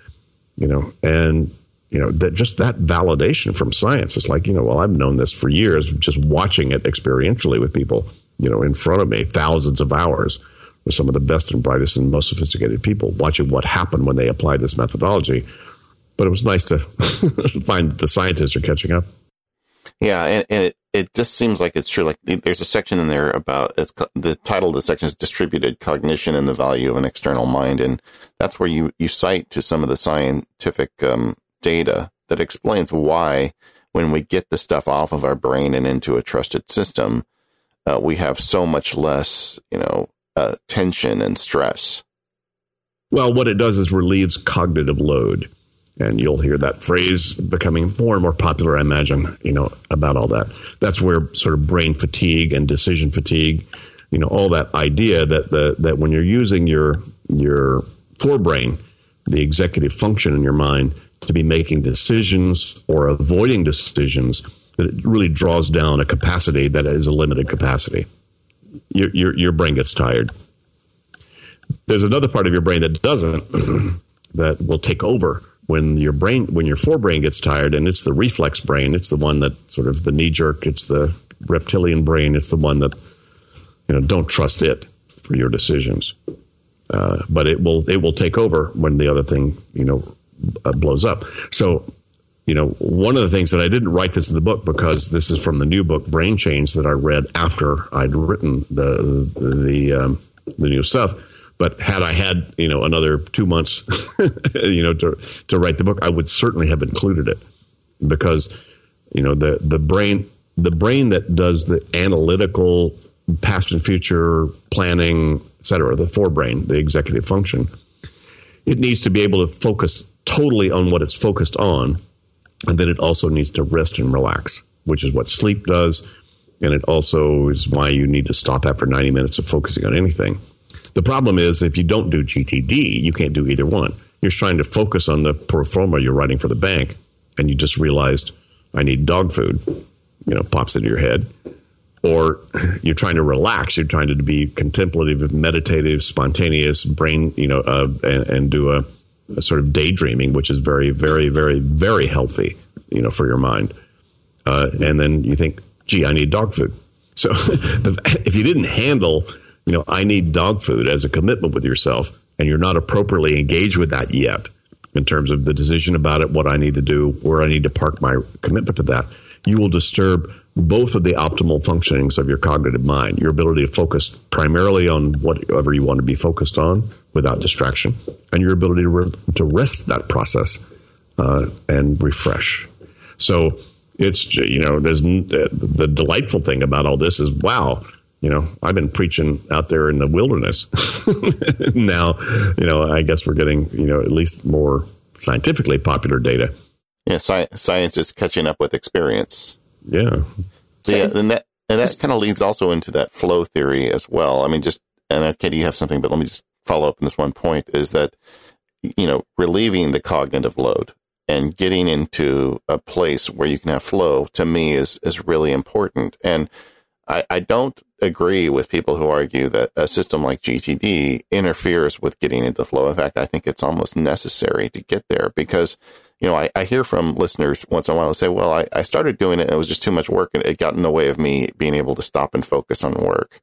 you know, and you know that just that validation from science is like you know well I've known this for years just watching it experientially with people you know in front of me thousands of hours with some of the best and brightest and most sophisticated people watching what happened when they applied this methodology. But it was nice to find that the scientists are catching up yeah and, and it, it just seems like it's true. Like there's a section in there about the title of the section is distributed cognition and the value of an external mind, and that's where you you cite to some of the scientific um, data that explains why when we get the stuff off of our brain and into a trusted system, uh, we have so much less, you know, uh, tension and stress. Well, what it does is relieves cognitive load. And you'll hear that phrase becoming more and more popular, I imagine, you know, about all that. That's where sort of brain fatigue and decision fatigue, you know, all that idea that the, that when you're using your your forebrain, the executive function in your mind, to be making decisions or avoiding decisions, that it really draws down a capacity that is a limited capacity. Your, your, your brain gets tired. There's another part of your brain that doesn't, that will take over when your brain when your forebrain gets tired and it's the reflex brain it's the one that sort of the knee jerk it's the reptilian brain it's the one that you know don't trust it for your decisions. Uh, but it will it will take over when the other thing you know uh, blows up. So you know one of the things that I didn't write this in the book because this is from the new book Brain Chains that I read after I'd written the the um, the new stuff but had I had you know another two months, you know, to to write the book, I would certainly have included it because you know the the brain the brain that does the analytical past and future planning, et cetera, the forebrain, the executive function, it needs to be able to focus totally on what it's focused on, and then it also needs to rest and relax, which is what sleep does. And it also is why you need to stop after 90 minutes of focusing on anything the problem is if you don't do GTD, you can't do either one. You're trying to focus on the pro forma you're writing for the bank, and you just realized I need dog food. You know, pops into your head. Or you're trying to relax. You're trying to be contemplative, meditative, spontaneous, brain, you know, uh, and, and, do a, a, sort of daydreaming, which is very, very, very, very healthy, you know, for your mind. Uh, and then you think, gee, I need dog food. So if you didn't handle you know, I need dog food as a commitment with yourself, and you're not appropriately engaged with that yet in terms of the decision about it, what I need to do, where I need to park my commitment to that, you will disturb both of the optimal functionings of your cognitive mind, your ability to focus primarily on whatever you want to be focused on without distraction, and your ability to, re- to rest that process uh, and refresh. So it's, you know, there's the delightful thing about all this is, wow, you know, I've been preaching out there in the wilderness. now, you know, I guess we're getting, you know, at least more scientifically popular data. Yeah, sci- science is catching up with experience. Yeah. So, yeah, and that and that kind of leads also into that flow theory as well. I mean, just and Katie, you have something, but let me just follow up on this one point: is that you know relieving the cognitive load and getting into a place where you can have flow to me is is really important. And I, I don't agree with people who argue that a system like GTD interferes with getting into flow. In fact, I think it's almost necessary to get there because you know, I, I hear from listeners once in a while who say, well, I, I started doing it and it was just too much work and it got in the way of me being able to stop and focus on work.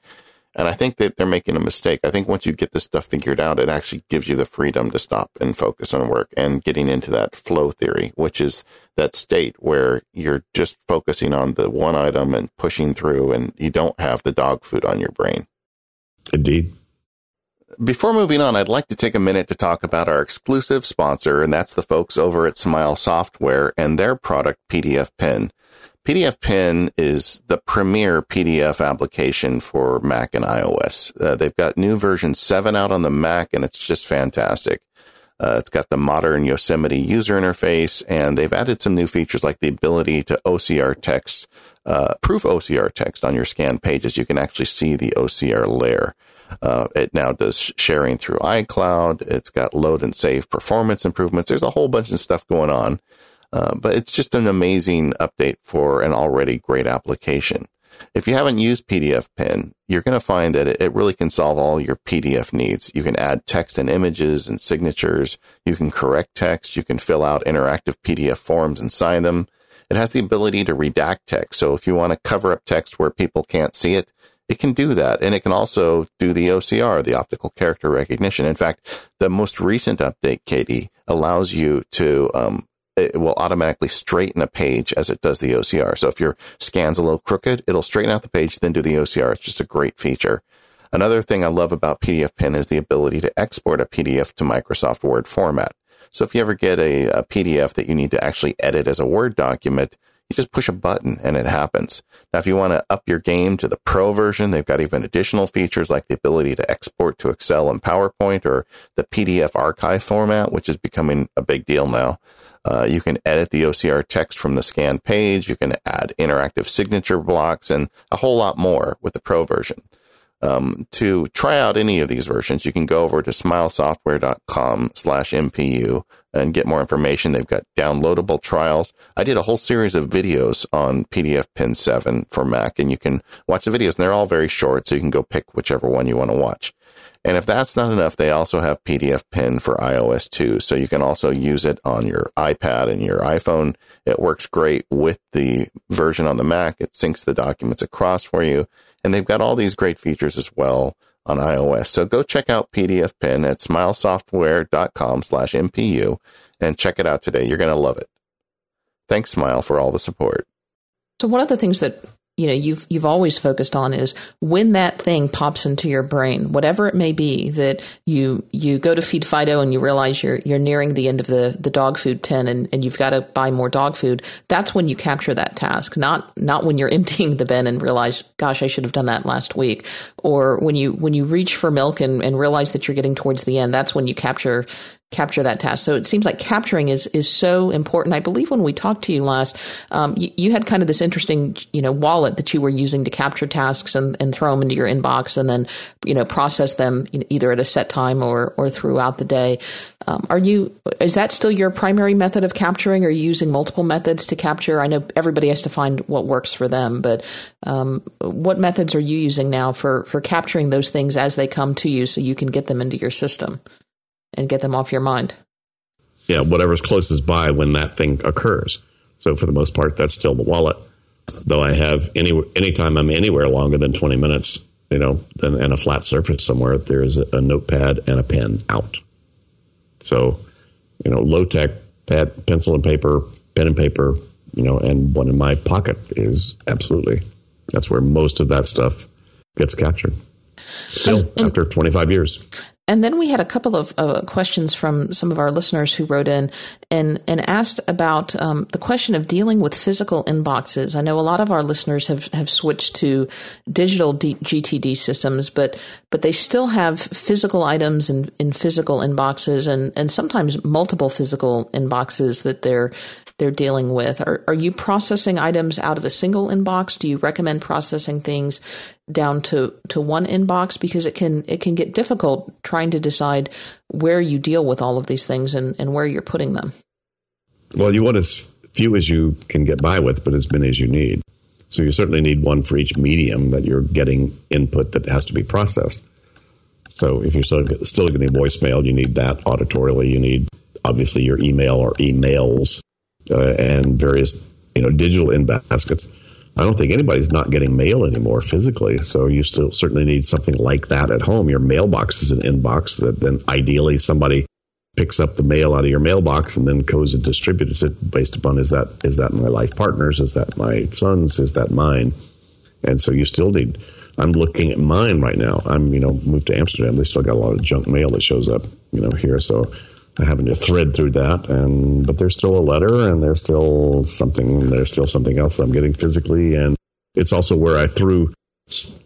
And I think that they're making a mistake. I think once you get this stuff figured out, it actually gives you the freedom to stop and focus on work and getting into that flow theory, which is that state where you're just focusing on the one item and pushing through and you don't have the dog food on your brain. Indeed. Before moving on, I'd like to take a minute to talk about our exclusive sponsor, and that's the folks over at Smile Software and their product PDF Pen. PDF Pen is the premier PDF application for Mac and iOS. Uh, they've got new version 7 out on the Mac, and it's just fantastic. Uh, it's got the modern Yosemite user interface, and they've added some new features like the ability to OCR text, uh, proof OCR text on your scan pages. You can actually see the OCR layer. Uh, it now does sharing through iCloud. It's got load and save performance improvements. There's a whole bunch of stuff going on. Uh, but it's just an amazing update for an already great application. If you haven't used PDF Pen, you're going to find that it, it really can solve all your PDF needs. You can add text and images and signatures. You can correct text. You can fill out interactive PDF forms and sign them. It has the ability to redact text. So if you want to cover up text where people can't see it, it can do that. And it can also do the OCR, the optical character recognition. In fact, the most recent update, Katie, allows you to um, it will automatically straighten a page as it does the OCR. So if your scan's a little crooked, it'll straighten out the page, then do the OCR. It's just a great feature. Another thing I love about PDF Pen is the ability to export a PDF to Microsoft Word format. So if you ever get a, a PDF that you need to actually edit as a Word document, you just push a button and it happens. Now, if you want to up your game to the pro version, they've got even additional features like the ability to export to Excel and PowerPoint or the PDF archive format, which is becoming a big deal now. Uh, you can edit the OCR text from the scanned page. You can add interactive signature blocks and a whole lot more with the Pro version. Um, to try out any of these versions, you can go over to smilesoftware.com slash MPU and get more information. They've got downloadable trials. I did a whole series of videos on PDF Pen 7 for Mac, and you can watch the videos, and they're all very short, so you can go pick whichever one you want to watch. And if that's not enough, they also have PDF Pen for iOS too. So you can also use it on your iPad and your iPhone. It works great with the version on the Mac. It syncs the documents across for you. And they've got all these great features as well on iOS. So go check out PDF Pen at smilesoftware.com slash MPU and check it out today. You're going to love it. Thanks, Smile, for all the support. So one of the things that you know you've you've always focused on is when that thing pops into your brain whatever it may be that you you go to feed fido and you realize you're you're nearing the end of the the dog food tin and, and you've got to buy more dog food that's when you capture that task. Not not when you're emptying the bin and realize gosh i should have done that last week. Or when you when you reach for milk and, and realize that you're getting towards the end that's when you capture capture that task. So it seems like capturing is is so important. I believe when we talked to you last, um, you, you, had kind of this interesting, you know, wallet that you were using to capture tasks and, and throw them into your inbox, and then you know process them either at a set time or or throughout the day. Um, are you is that still your primary method of capturing? Or are you using multiple methods to capture? I know everybody has to find what works for them, but um, what methods are you using now for for capturing those things as they come to you, so you can get them into your system? And get them off your mind. Yeah, whatever's closest by when that thing occurs. So for the most part, that's still the wallet. Though I have any anytime I'm anywhere longer than 20 minutes, you know, and, and a flat surface somewhere, there is a, a notepad and a pen out. So, you know, low tech pad, pencil and paper, pen and paper, you know, and one in my pocket is absolutely that's where most of that stuff gets captured. Still, and, and, after 25 years. And then we had a couple of uh, questions from some of our listeners who wrote in and, and asked about um, the question of dealing with physical inboxes. I know a lot of our listeners have, have switched to digital D- GTD systems, but but they still have physical items in, in physical inboxes and, and sometimes multiple physical inboxes that they're they're dealing with. Are, are you processing items out of a single inbox? Do you recommend processing things down to, to one inbox? Because it can it can get difficult trying to decide where you deal with all of these things and, and where you're putting them. Well, you want as few as you can get by with, but as many as you need. So you certainly need one for each medium that you're getting input that has to be processed. So if you're still, still getting voicemail, you need that auditorily. You need obviously your email or emails uh, and various you know digital in baskets. I don't think anybody's not getting mail anymore physically, so you still certainly need something like that at home. Your mailbox is an inbox that then ideally somebody picks up the mail out of your mailbox and then goes and distributes it based upon is that is that my life partner's, is that my son's, is that mine, and so you still need. I'm looking at mine right now. I'm you know moved to Amsterdam. They still got a lot of junk mail that shows up you know here, so having to thread through that and but there's still a letter and there's still something there's still something else I'm getting physically and it's also where I threw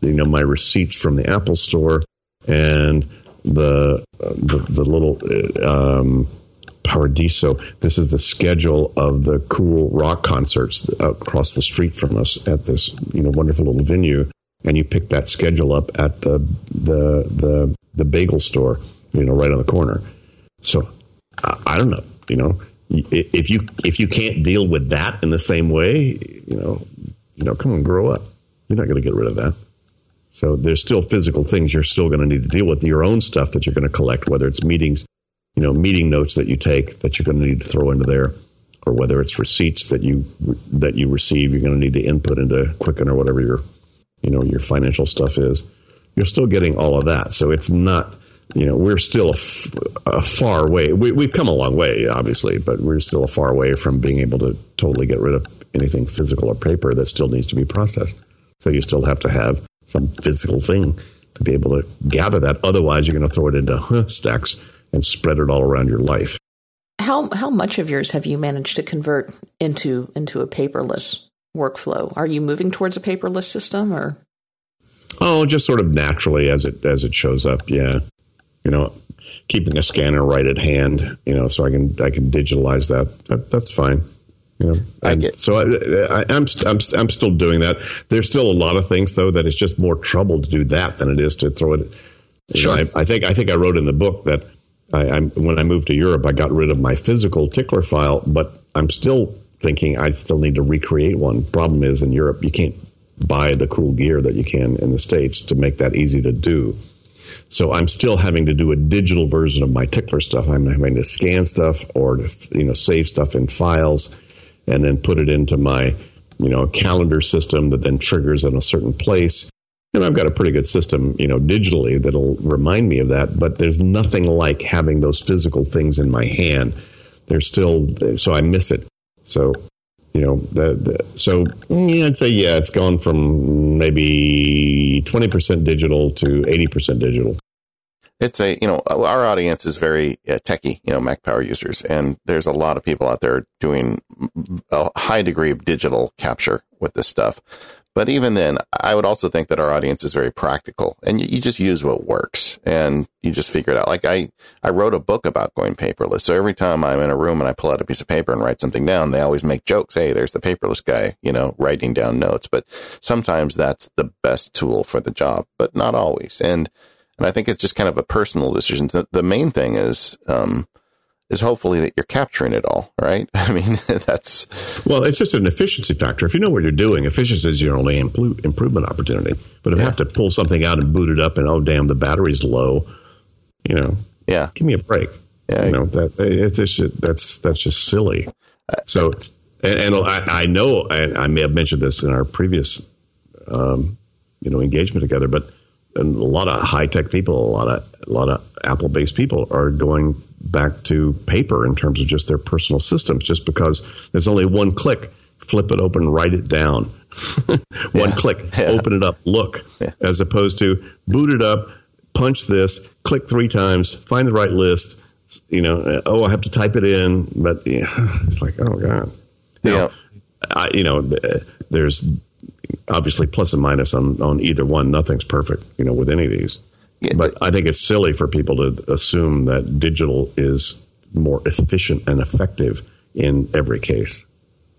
you know my receipts from the Apple store and the the, the little um, Paradiso. This is the schedule of the cool rock concerts across the street from us at this you know wonderful little venue, and you pick that schedule up at the the the the bagel store, you know, right on the corner. So I don't know. You know, if you if you can't deal with that in the same way, you know, you know, come on, grow up. You're not going to get rid of that. So there's still physical things you're still going to need to deal with. Your own stuff that you're going to collect, whether it's meetings, you know, meeting notes that you take that you're going to need to throw into there, or whether it's receipts that you that you receive, you're going to need to input into Quicken or whatever your you know your financial stuff is. You're still getting all of that. So it's not you know, we're still a, f- a far way. We, we've come a long way, obviously, but we're still a far way from being able to totally get rid of anything physical or paper that still needs to be processed. So you still have to have some physical thing to be able to gather that. Otherwise, you're going to throw it into huh, stacks and spread it all around your life. How how much of yours have you managed to convert into into a paperless workflow? Are you moving towards a paperless system or? Oh, just sort of naturally as it as it shows up. Yeah, you know, keeping a scanner right at hand, you know, so I can I can digitalize that. that that's fine. You know, I get so I, am I'm, I'm I'm still doing that. There's still a lot of things though that it's just more trouble to do that than it is to throw it. Sure. Know, I, I, think I think I wrote in the book that I, I'm when I moved to Europe, I got rid of my physical tickler file, but I'm still thinking I still need to recreate one. Problem is in Europe, you can't buy the cool gear that you can in the states to make that easy to do. So I'm still having to do a digital version of my tickler stuff. I'm having to scan stuff or to, you know save stuff in files and then put it into my you know calendar system that then triggers in a certain place. And I've got a pretty good system, you know, digitally that'll remind me of that. But there's nothing like having those physical things in my hand. There's still so I miss it. So you know, so yeah, I'd say yeah, it's gone from maybe twenty percent digital to eighty percent digital. It's a you know our audience is very uh, techy, you know, Mac Power users, and there's a lot of people out there doing a high degree of digital capture with this stuff. But even then, I would also think that our audience is very practical and you, you, just use what works and you just figure it out. Like I, I wrote a book about going paperless. So every time I'm in a room and I pull out a piece of paper and write something down, they always make jokes. Hey, there's the paperless guy, you know, writing down notes. But sometimes that's the best tool for the job, but not always. And, and I think it's just kind of a personal decision. The, the main thing is, um, is hopefully that you're capturing it all, right? I mean, that's well, it's just an efficiency factor. If you know what you're doing, efficiency is your only impl- improvement opportunity. But if yeah. you have to pull something out and boot it up, and oh damn, the battery's low, you know, yeah, give me a break. Yeah, you know that it's just that's that's just silly. So, and, and I, I, know, and I may have mentioned this in our previous, um, you know, engagement together, but a lot of high tech people, a lot of a lot of Apple based people are going back to paper in terms of just their personal systems, just because there's only one click, flip it open, write it down, one yeah. click, yeah. open it up, look, yeah. as opposed to boot it up, punch this, click three times, find the right list. You know, uh, oh, I have to type it in, but yeah, it's like, oh god. Now, I, you know, uh, there's obviously plus and minus on, on either one. Nothing's perfect, you know, with any of these. But I think it's silly for people to assume that digital is more efficient and effective in every case.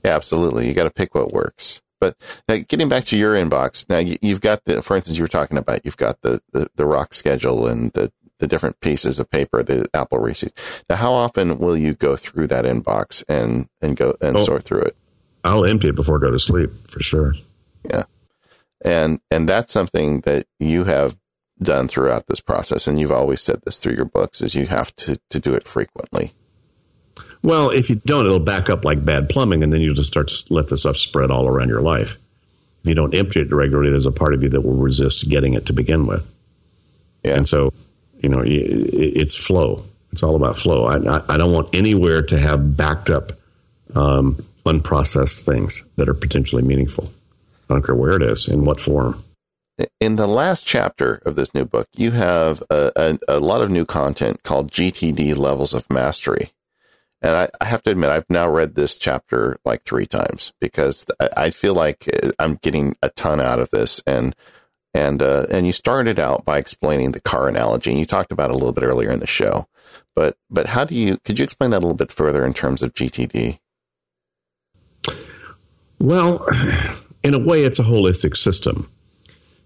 Yeah, absolutely. You got to pick what works. But now getting back to your inbox, now you've got the, for instance, you were talking about, you've got the, the, the rock schedule and the, the different pieces of paper, the Apple receipt. Now, how often will you go through that inbox and, and go and oh, sort through it? I'll empty it before I go to sleep for sure. Yeah. And, and that's something that you have done throughout this process. And you've always said this through your books is you have to, to do it frequently. Well, if you don't, it'll back up like bad plumbing, and then you'll just start to let the stuff spread all around your life. If you don't empty it regularly, there's a part of you that will resist getting it to begin with. Yeah. And so, you know, it's flow. It's all about flow. I, I don't want anywhere to have backed up, um, unprocessed things that are potentially meaningful. I don't care where it is, in what form. In the last chapter of this new book, you have a, a, a lot of new content called GTD Levels of Mastery. And I, I, have to admit, I've now read this chapter like three times because I, I feel like uh, I'm getting a ton out of this. And and uh, and you started out by explaining the car analogy, and you talked about it a little bit earlier in the show. But but how do you could you explain that a little bit further in terms of GTD? Well, in a way, it's a holistic system.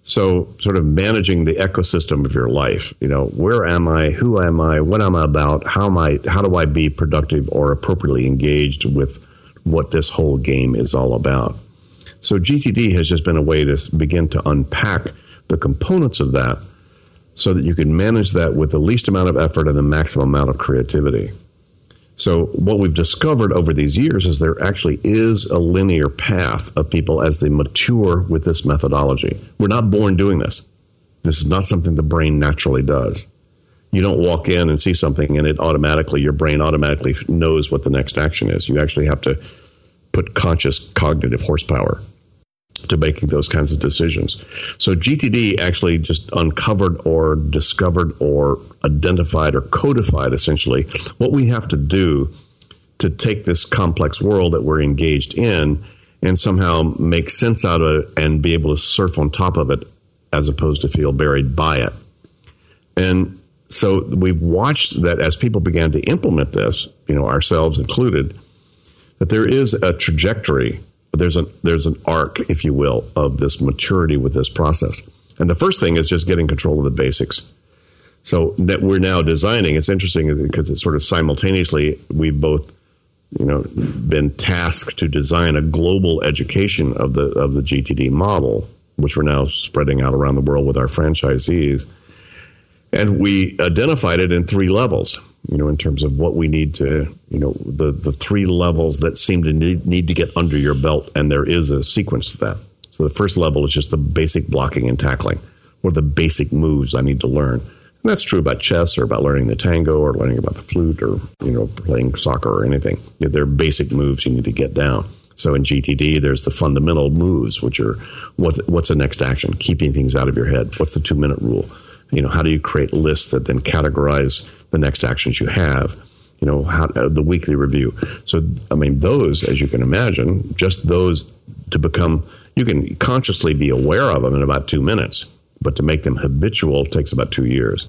So, sort of managing the ecosystem of your life. You know, where am I? Who am I? What am I about? How am I? How do I be productive or appropriately engaged with what this whole game is all about? So, GTD has just been a way to begin to unpack the components of that, so that you can manage that with the least amount of effort and the maximum amount of creativity. So, what we've discovered over these years is there actually is a linear path of people as they mature with this methodology. We're not born doing this. This is not something the brain naturally does. You don't walk in and see something and it automatically, your brain automatically knows what the next action is. You actually have to put conscious cognitive horsepower to making those kinds of decisions. So GTD actually just uncovered or discovered or identified or codified essentially what we have to do to take this complex world that we're engaged in and somehow make sense out of it and be able to surf on top of it as opposed to feel buried by it. And so we've watched that as people began to implement this, you know, ourselves included, that there is a trajectory there's a there's an arc, if you will, of this maturity with this process. And the first thing is just getting control of the basics. So that we're now designing. It's interesting because it's sort of simultaneously we've both, you know, been tasked to design a global education of the of the GTD model, which we're now spreading out around the world with our franchisees. And we identified it in three levels you know, in terms of what we need to, you know, the, the three levels that seem to need, need to get under your belt. And there is a sequence to that. So the first level is just the basic blocking and tackling, or the basic moves I need to learn. And that's true about chess or about learning the tango or learning about the flute or, you know, playing soccer or anything. You know, there are basic moves you need to get down. So in GTD, there's the fundamental moves, which are what's, what's the next action? Keeping things out of your head. What's the two minute rule? You know, how do you create lists that then categorize the next actions you have? You know, how, uh, the weekly review. So, I mean, those, as you can imagine, just those to become, you can consciously be aware of them in about two minutes, but to make them habitual takes about two years.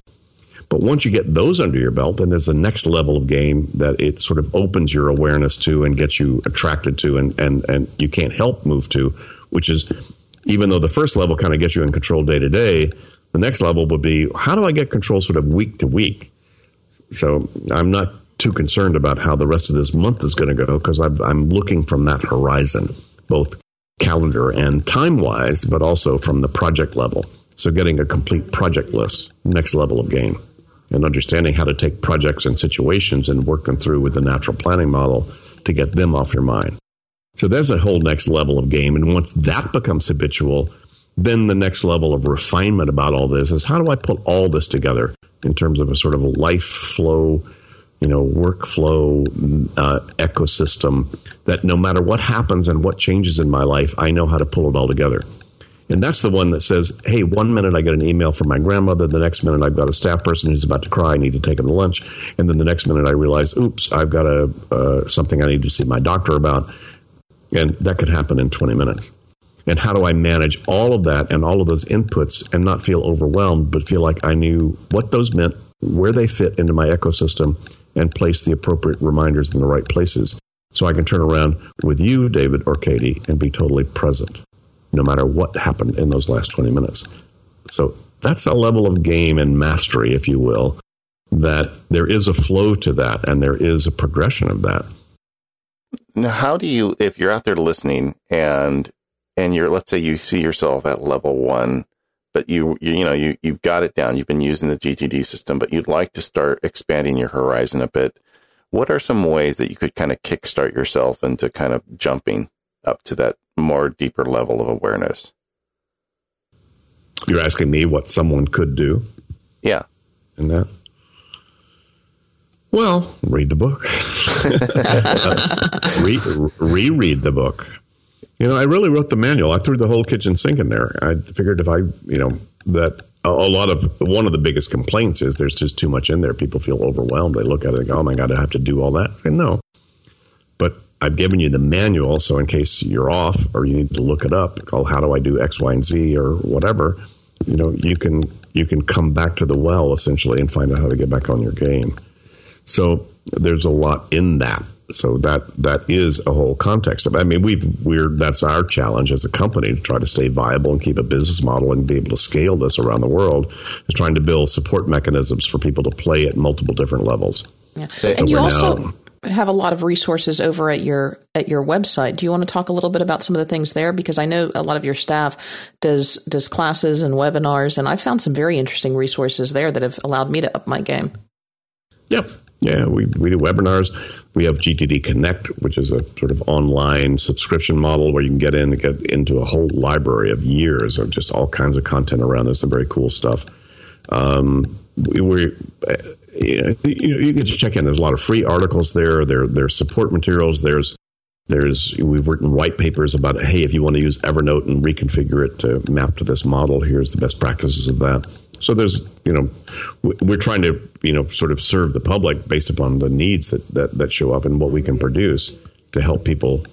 But once you get those under your belt, then there's the next level of game that it sort of opens your awareness to and gets you attracted to and, and, and you can't help move to, which is even though the first level kind of gets you in control day to day, the next level would be how do I get control sort of week to week? So I'm not too concerned about how the rest of this month is going to go because I'm looking from that horizon, both calendar and time wise, but also from the project level. So getting a complete project list, next level of game, and understanding how to take projects and situations and work them through with the natural planning model to get them off your mind. So there's a whole next level of game. And once that becomes habitual, then the next level of refinement about all this is how do I put all this together in terms of a sort of a life flow, you know, workflow uh, ecosystem that no matter what happens and what changes in my life, I know how to pull it all together. And that's the one that says, hey, one minute I get an email from my grandmother, the next minute I've got a staff person who's about to cry, I need to take him to lunch, and then the next minute I realize, oops, I've got a uh, something I need to see my doctor about, and that could happen in 20 minutes. And how do I manage all of that and all of those inputs and not feel overwhelmed, but feel like I knew what those meant, where they fit into my ecosystem, and place the appropriate reminders in the right places. So I can turn around with you, David or Katie, and be totally present, no matter what happened in those last 20 minutes. So that's a level of game and mastery, if you will, that there is a flow to that and there is a progression of that. Now, how do you, if you're out there listening and and you're let's say you see yourself at level one but you, you you know you you've got it down you've been using the gtd system but you'd like to start expanding your horizon a bit what are some ways that you could kind of kickstart yourself into kind of jumping up to that more deeper level of awareness? You're asking me what someone could do? Yeah. In that? Well, read the book. Re- reread the book. You know, I really wrote the manual. I threw the whole kitchen sink in there. I figured if I, you know, that a, lot of one of the biggest complaints is there's just too much in there. People feel overwhelmed. They look at it and go, "Oh my god, I have to do all that." And no, but I've given you the manual, so in case you're off or you need to look it up, call "How do I do X, Y, and Z" or whatever. You know, you can you can come back to the well essentially and find out how to get back on your game. So there's a lot in that. So that that is a whole context of. I mean, we we're that's our challenge as a company to try to stay viable and keep a business model and be able to scale this around the world. Is trying to build support mechanisms for people to play at multiple different levels. Yeah. And you also now, have a lot of resources over at your at your website. Do you want to talk a little bit about some of the things there? Because I know a lot of your staff does does classes and webinars, and I found some very interesting resources there that have allowed me to up my game. Yep. Yeah, we, we do webinars. We have GTD Connect, which is a sort of online subscription model where you can get in and get into a whole library of years of just all kinds of content around this. Some very cool stuff. Um, we, we you, know, you, can just check in. There's a lot of free articles there. There, there's support materials. There's there's we've written white papers about hey, if you want to use Evernote and reconfigure it to map to this model, here's the best practices of that. So there's, you know, we're trying to, you know, sort of serve the public based upon the needs that, that, that show up and what we can produce to help people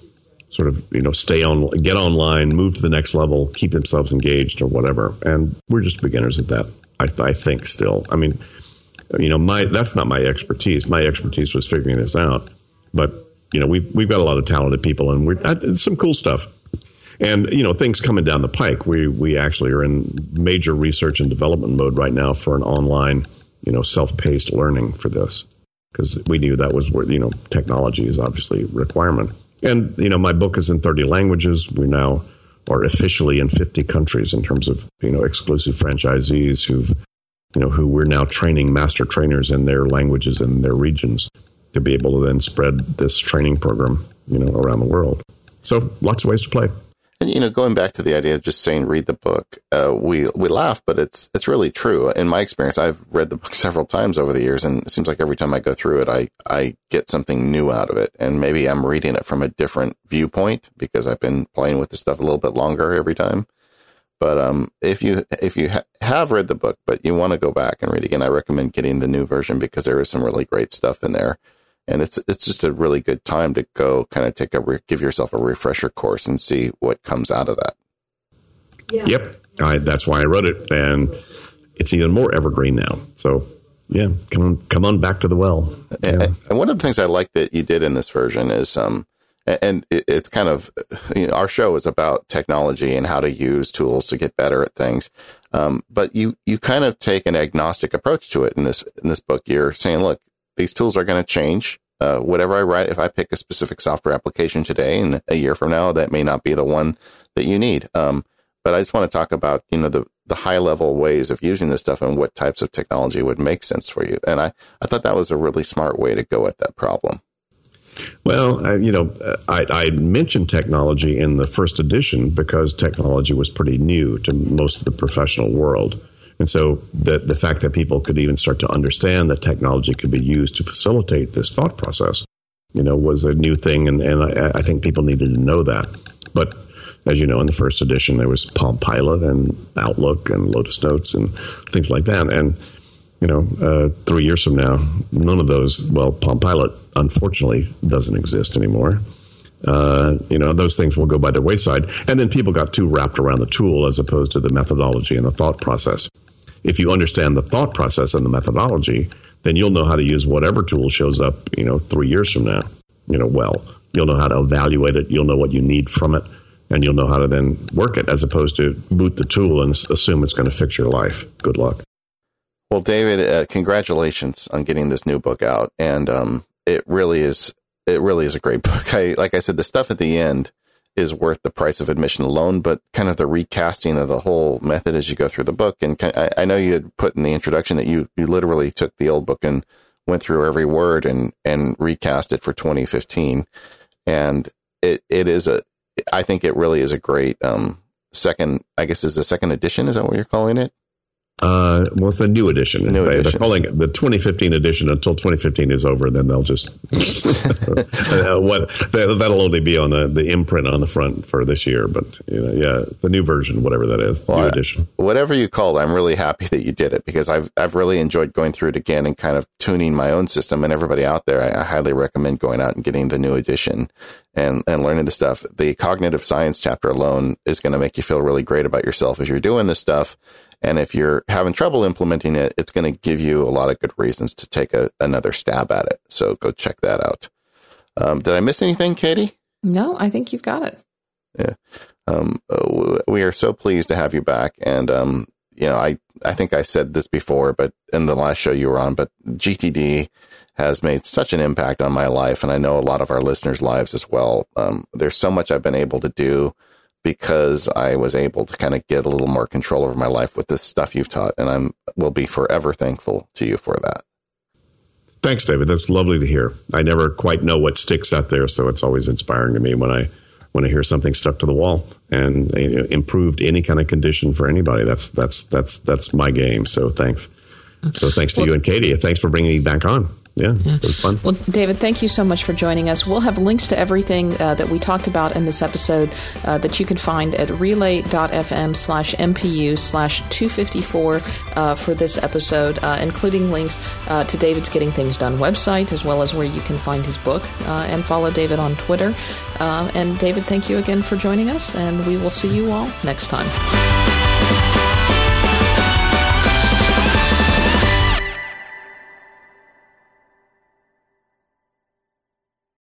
sort of, you know, stay on, get online, move to the next level, keep themselves engaged or whatever. And we're just beginners at that, I, I think still. I mean, you know, my, that's not my expertise. My expertise was figuring this out. But, you know, we've, we've got a lot of talented people and we're, some cool stuff. And you know, things coming down the pike. We we actually are in major research and development mode right now for an online, you know, self-paced learning for this because we knew that was where you know technology is obviously a requirement. And you know, my book is in 30 languages. We now are officially in 50 countries in terms of you know exclusive franchisees who've you know who we're now training master trainers in their languages in their regions to be able to then spread this training program you know around the world. So lots of ways to play. And you know, going back to the idea of just saying read the book, uh, we we laugh, but it's it's really true. In my experience, I've read the book several times over the years, and it seems like every time I go through it, I I get something new out of it. And maybe I'm reading it from a different viewpoint because I've been playing with the stuff a little bit longer every time. But um, if you if you ha- have read the book, but you want to go back and read again, I recommend getting the new version because there is some really great stuff in there and it's it's just a really good time to go kind of take a re- give yourself a refresher course and see what comes out of that. Yeah. Yep, I, that's why I wrote it, and it's even more evergreen now. So yeah, come on, come on back to the well. Yeah. And, and, one of the things I like that you did in this version is um, and it, it's kind of you know, our show is about technology and how to use tools to get better at things. Um, but you you kind of take an agnostic approach to it in this in this book. You're saying, look, these tools are going to change. Uh, whatever I write, if I pick a specific software application today and a year from now, that may not be the one that you need. Um, but I just want to talk about, you know, the, the high level ways of using this stuff and what types of technology would make sense for you. And I, I thought that was a really smart way to go at that problem. Well, uh, you know, I, I, mentioned technology in the first edition because technology was pretty new to most of the professional world. And so the, the fact that people could even start to understand that technology could be used to facilitate this thought process, you know, was a new thing. And, and I, I think people needed to know that. But as you know, in the first edition, there was Palm Pilot and Outlook and Lotus Notes and things like that. And, you know, uh, three years from now, none of those, well, Palm Pilot unfortunately doesn't exist anymore. Uh, you know, those things will go by the wayside. And then people got too wrapped around the tool as opposed to the methodology and the thought process if you understand the thought process and the methodology, then you'll know how to use whatever tool shows up, you know, three years from now, you know, well. You'll know how to evaluate it. You'll know what you need from it, and you'll know how to then work it as opposed to boot the tool and assume it's going to fix your life. Good luck. Well, David, uh, congratulations on getting this new book out, and um, it really is. It really is a great book. I, like I said, the stuff at the end is worth the price of admission alone, but kind of the recasting of the whole method as you go through the book. And I, I know you had put in the introduction that you, you literally took the old book and went through every word and and recast it for 2015, and it it is a I think it really is a great um, second. I guess is the second edition. Is that what you're calling it? Uh, well, it's a new edition. New they, edition. are calling it the 2015 edition until 2015 is over. Then they'll just what that'll only be on the, the imprint on the front for this year. But you know, yeah, the new version, whatever that is, Well, new I- edition. whatever you call it, I'm really happy that you did it because I've I've really enjoyed going through it again and kind of tuning my own system. And everybody out there, I, I highly recommend going out and getting the new edition and and learning the stuff. The cognitive science chapter alone is going to make you feel really great about yourself if you're doing this stuff. And if you're having trouble implementing it, it's going to give you a lot of good reasons to take a, another stab at it. So go check that out. Um, did I miss anything, Katie? No, I think you've got it. um, uh, we are so pleased to have you back. And, um, you know, I, I think I said this before, but in the last show you were on, but GTD has made such an impact on my life. And I know a lot of our listeners' lives as well. Um, there's so much I've been able to do because I was able to kind of get a little more control over my life with this stuff you've taught. And I'm, will be forever thankful to you for that. Thanks, David. That's lovely to hear. I never quite know what sticks out there, so it's always inspiring to me when I when I hear something stuck to the wall and you know, improved any kind of condition for anybody. That's that's that's that's my game. So thanks. So thanks to you and Katie. Thanks for bringing me back on. Yeah, it was fun. Well, David, thank you so much for joining us. We'll have links to everything uh, that we talked about in this episode uh, that you can find at relay.fm slash MPU slash 254 uh, for this episode, uh, including links uh, to David's Getting Things Done website, as well as where you can find his book uh, and follow David on Twitter. Uh, and David, thank you again for joining us, and we will see you all next time.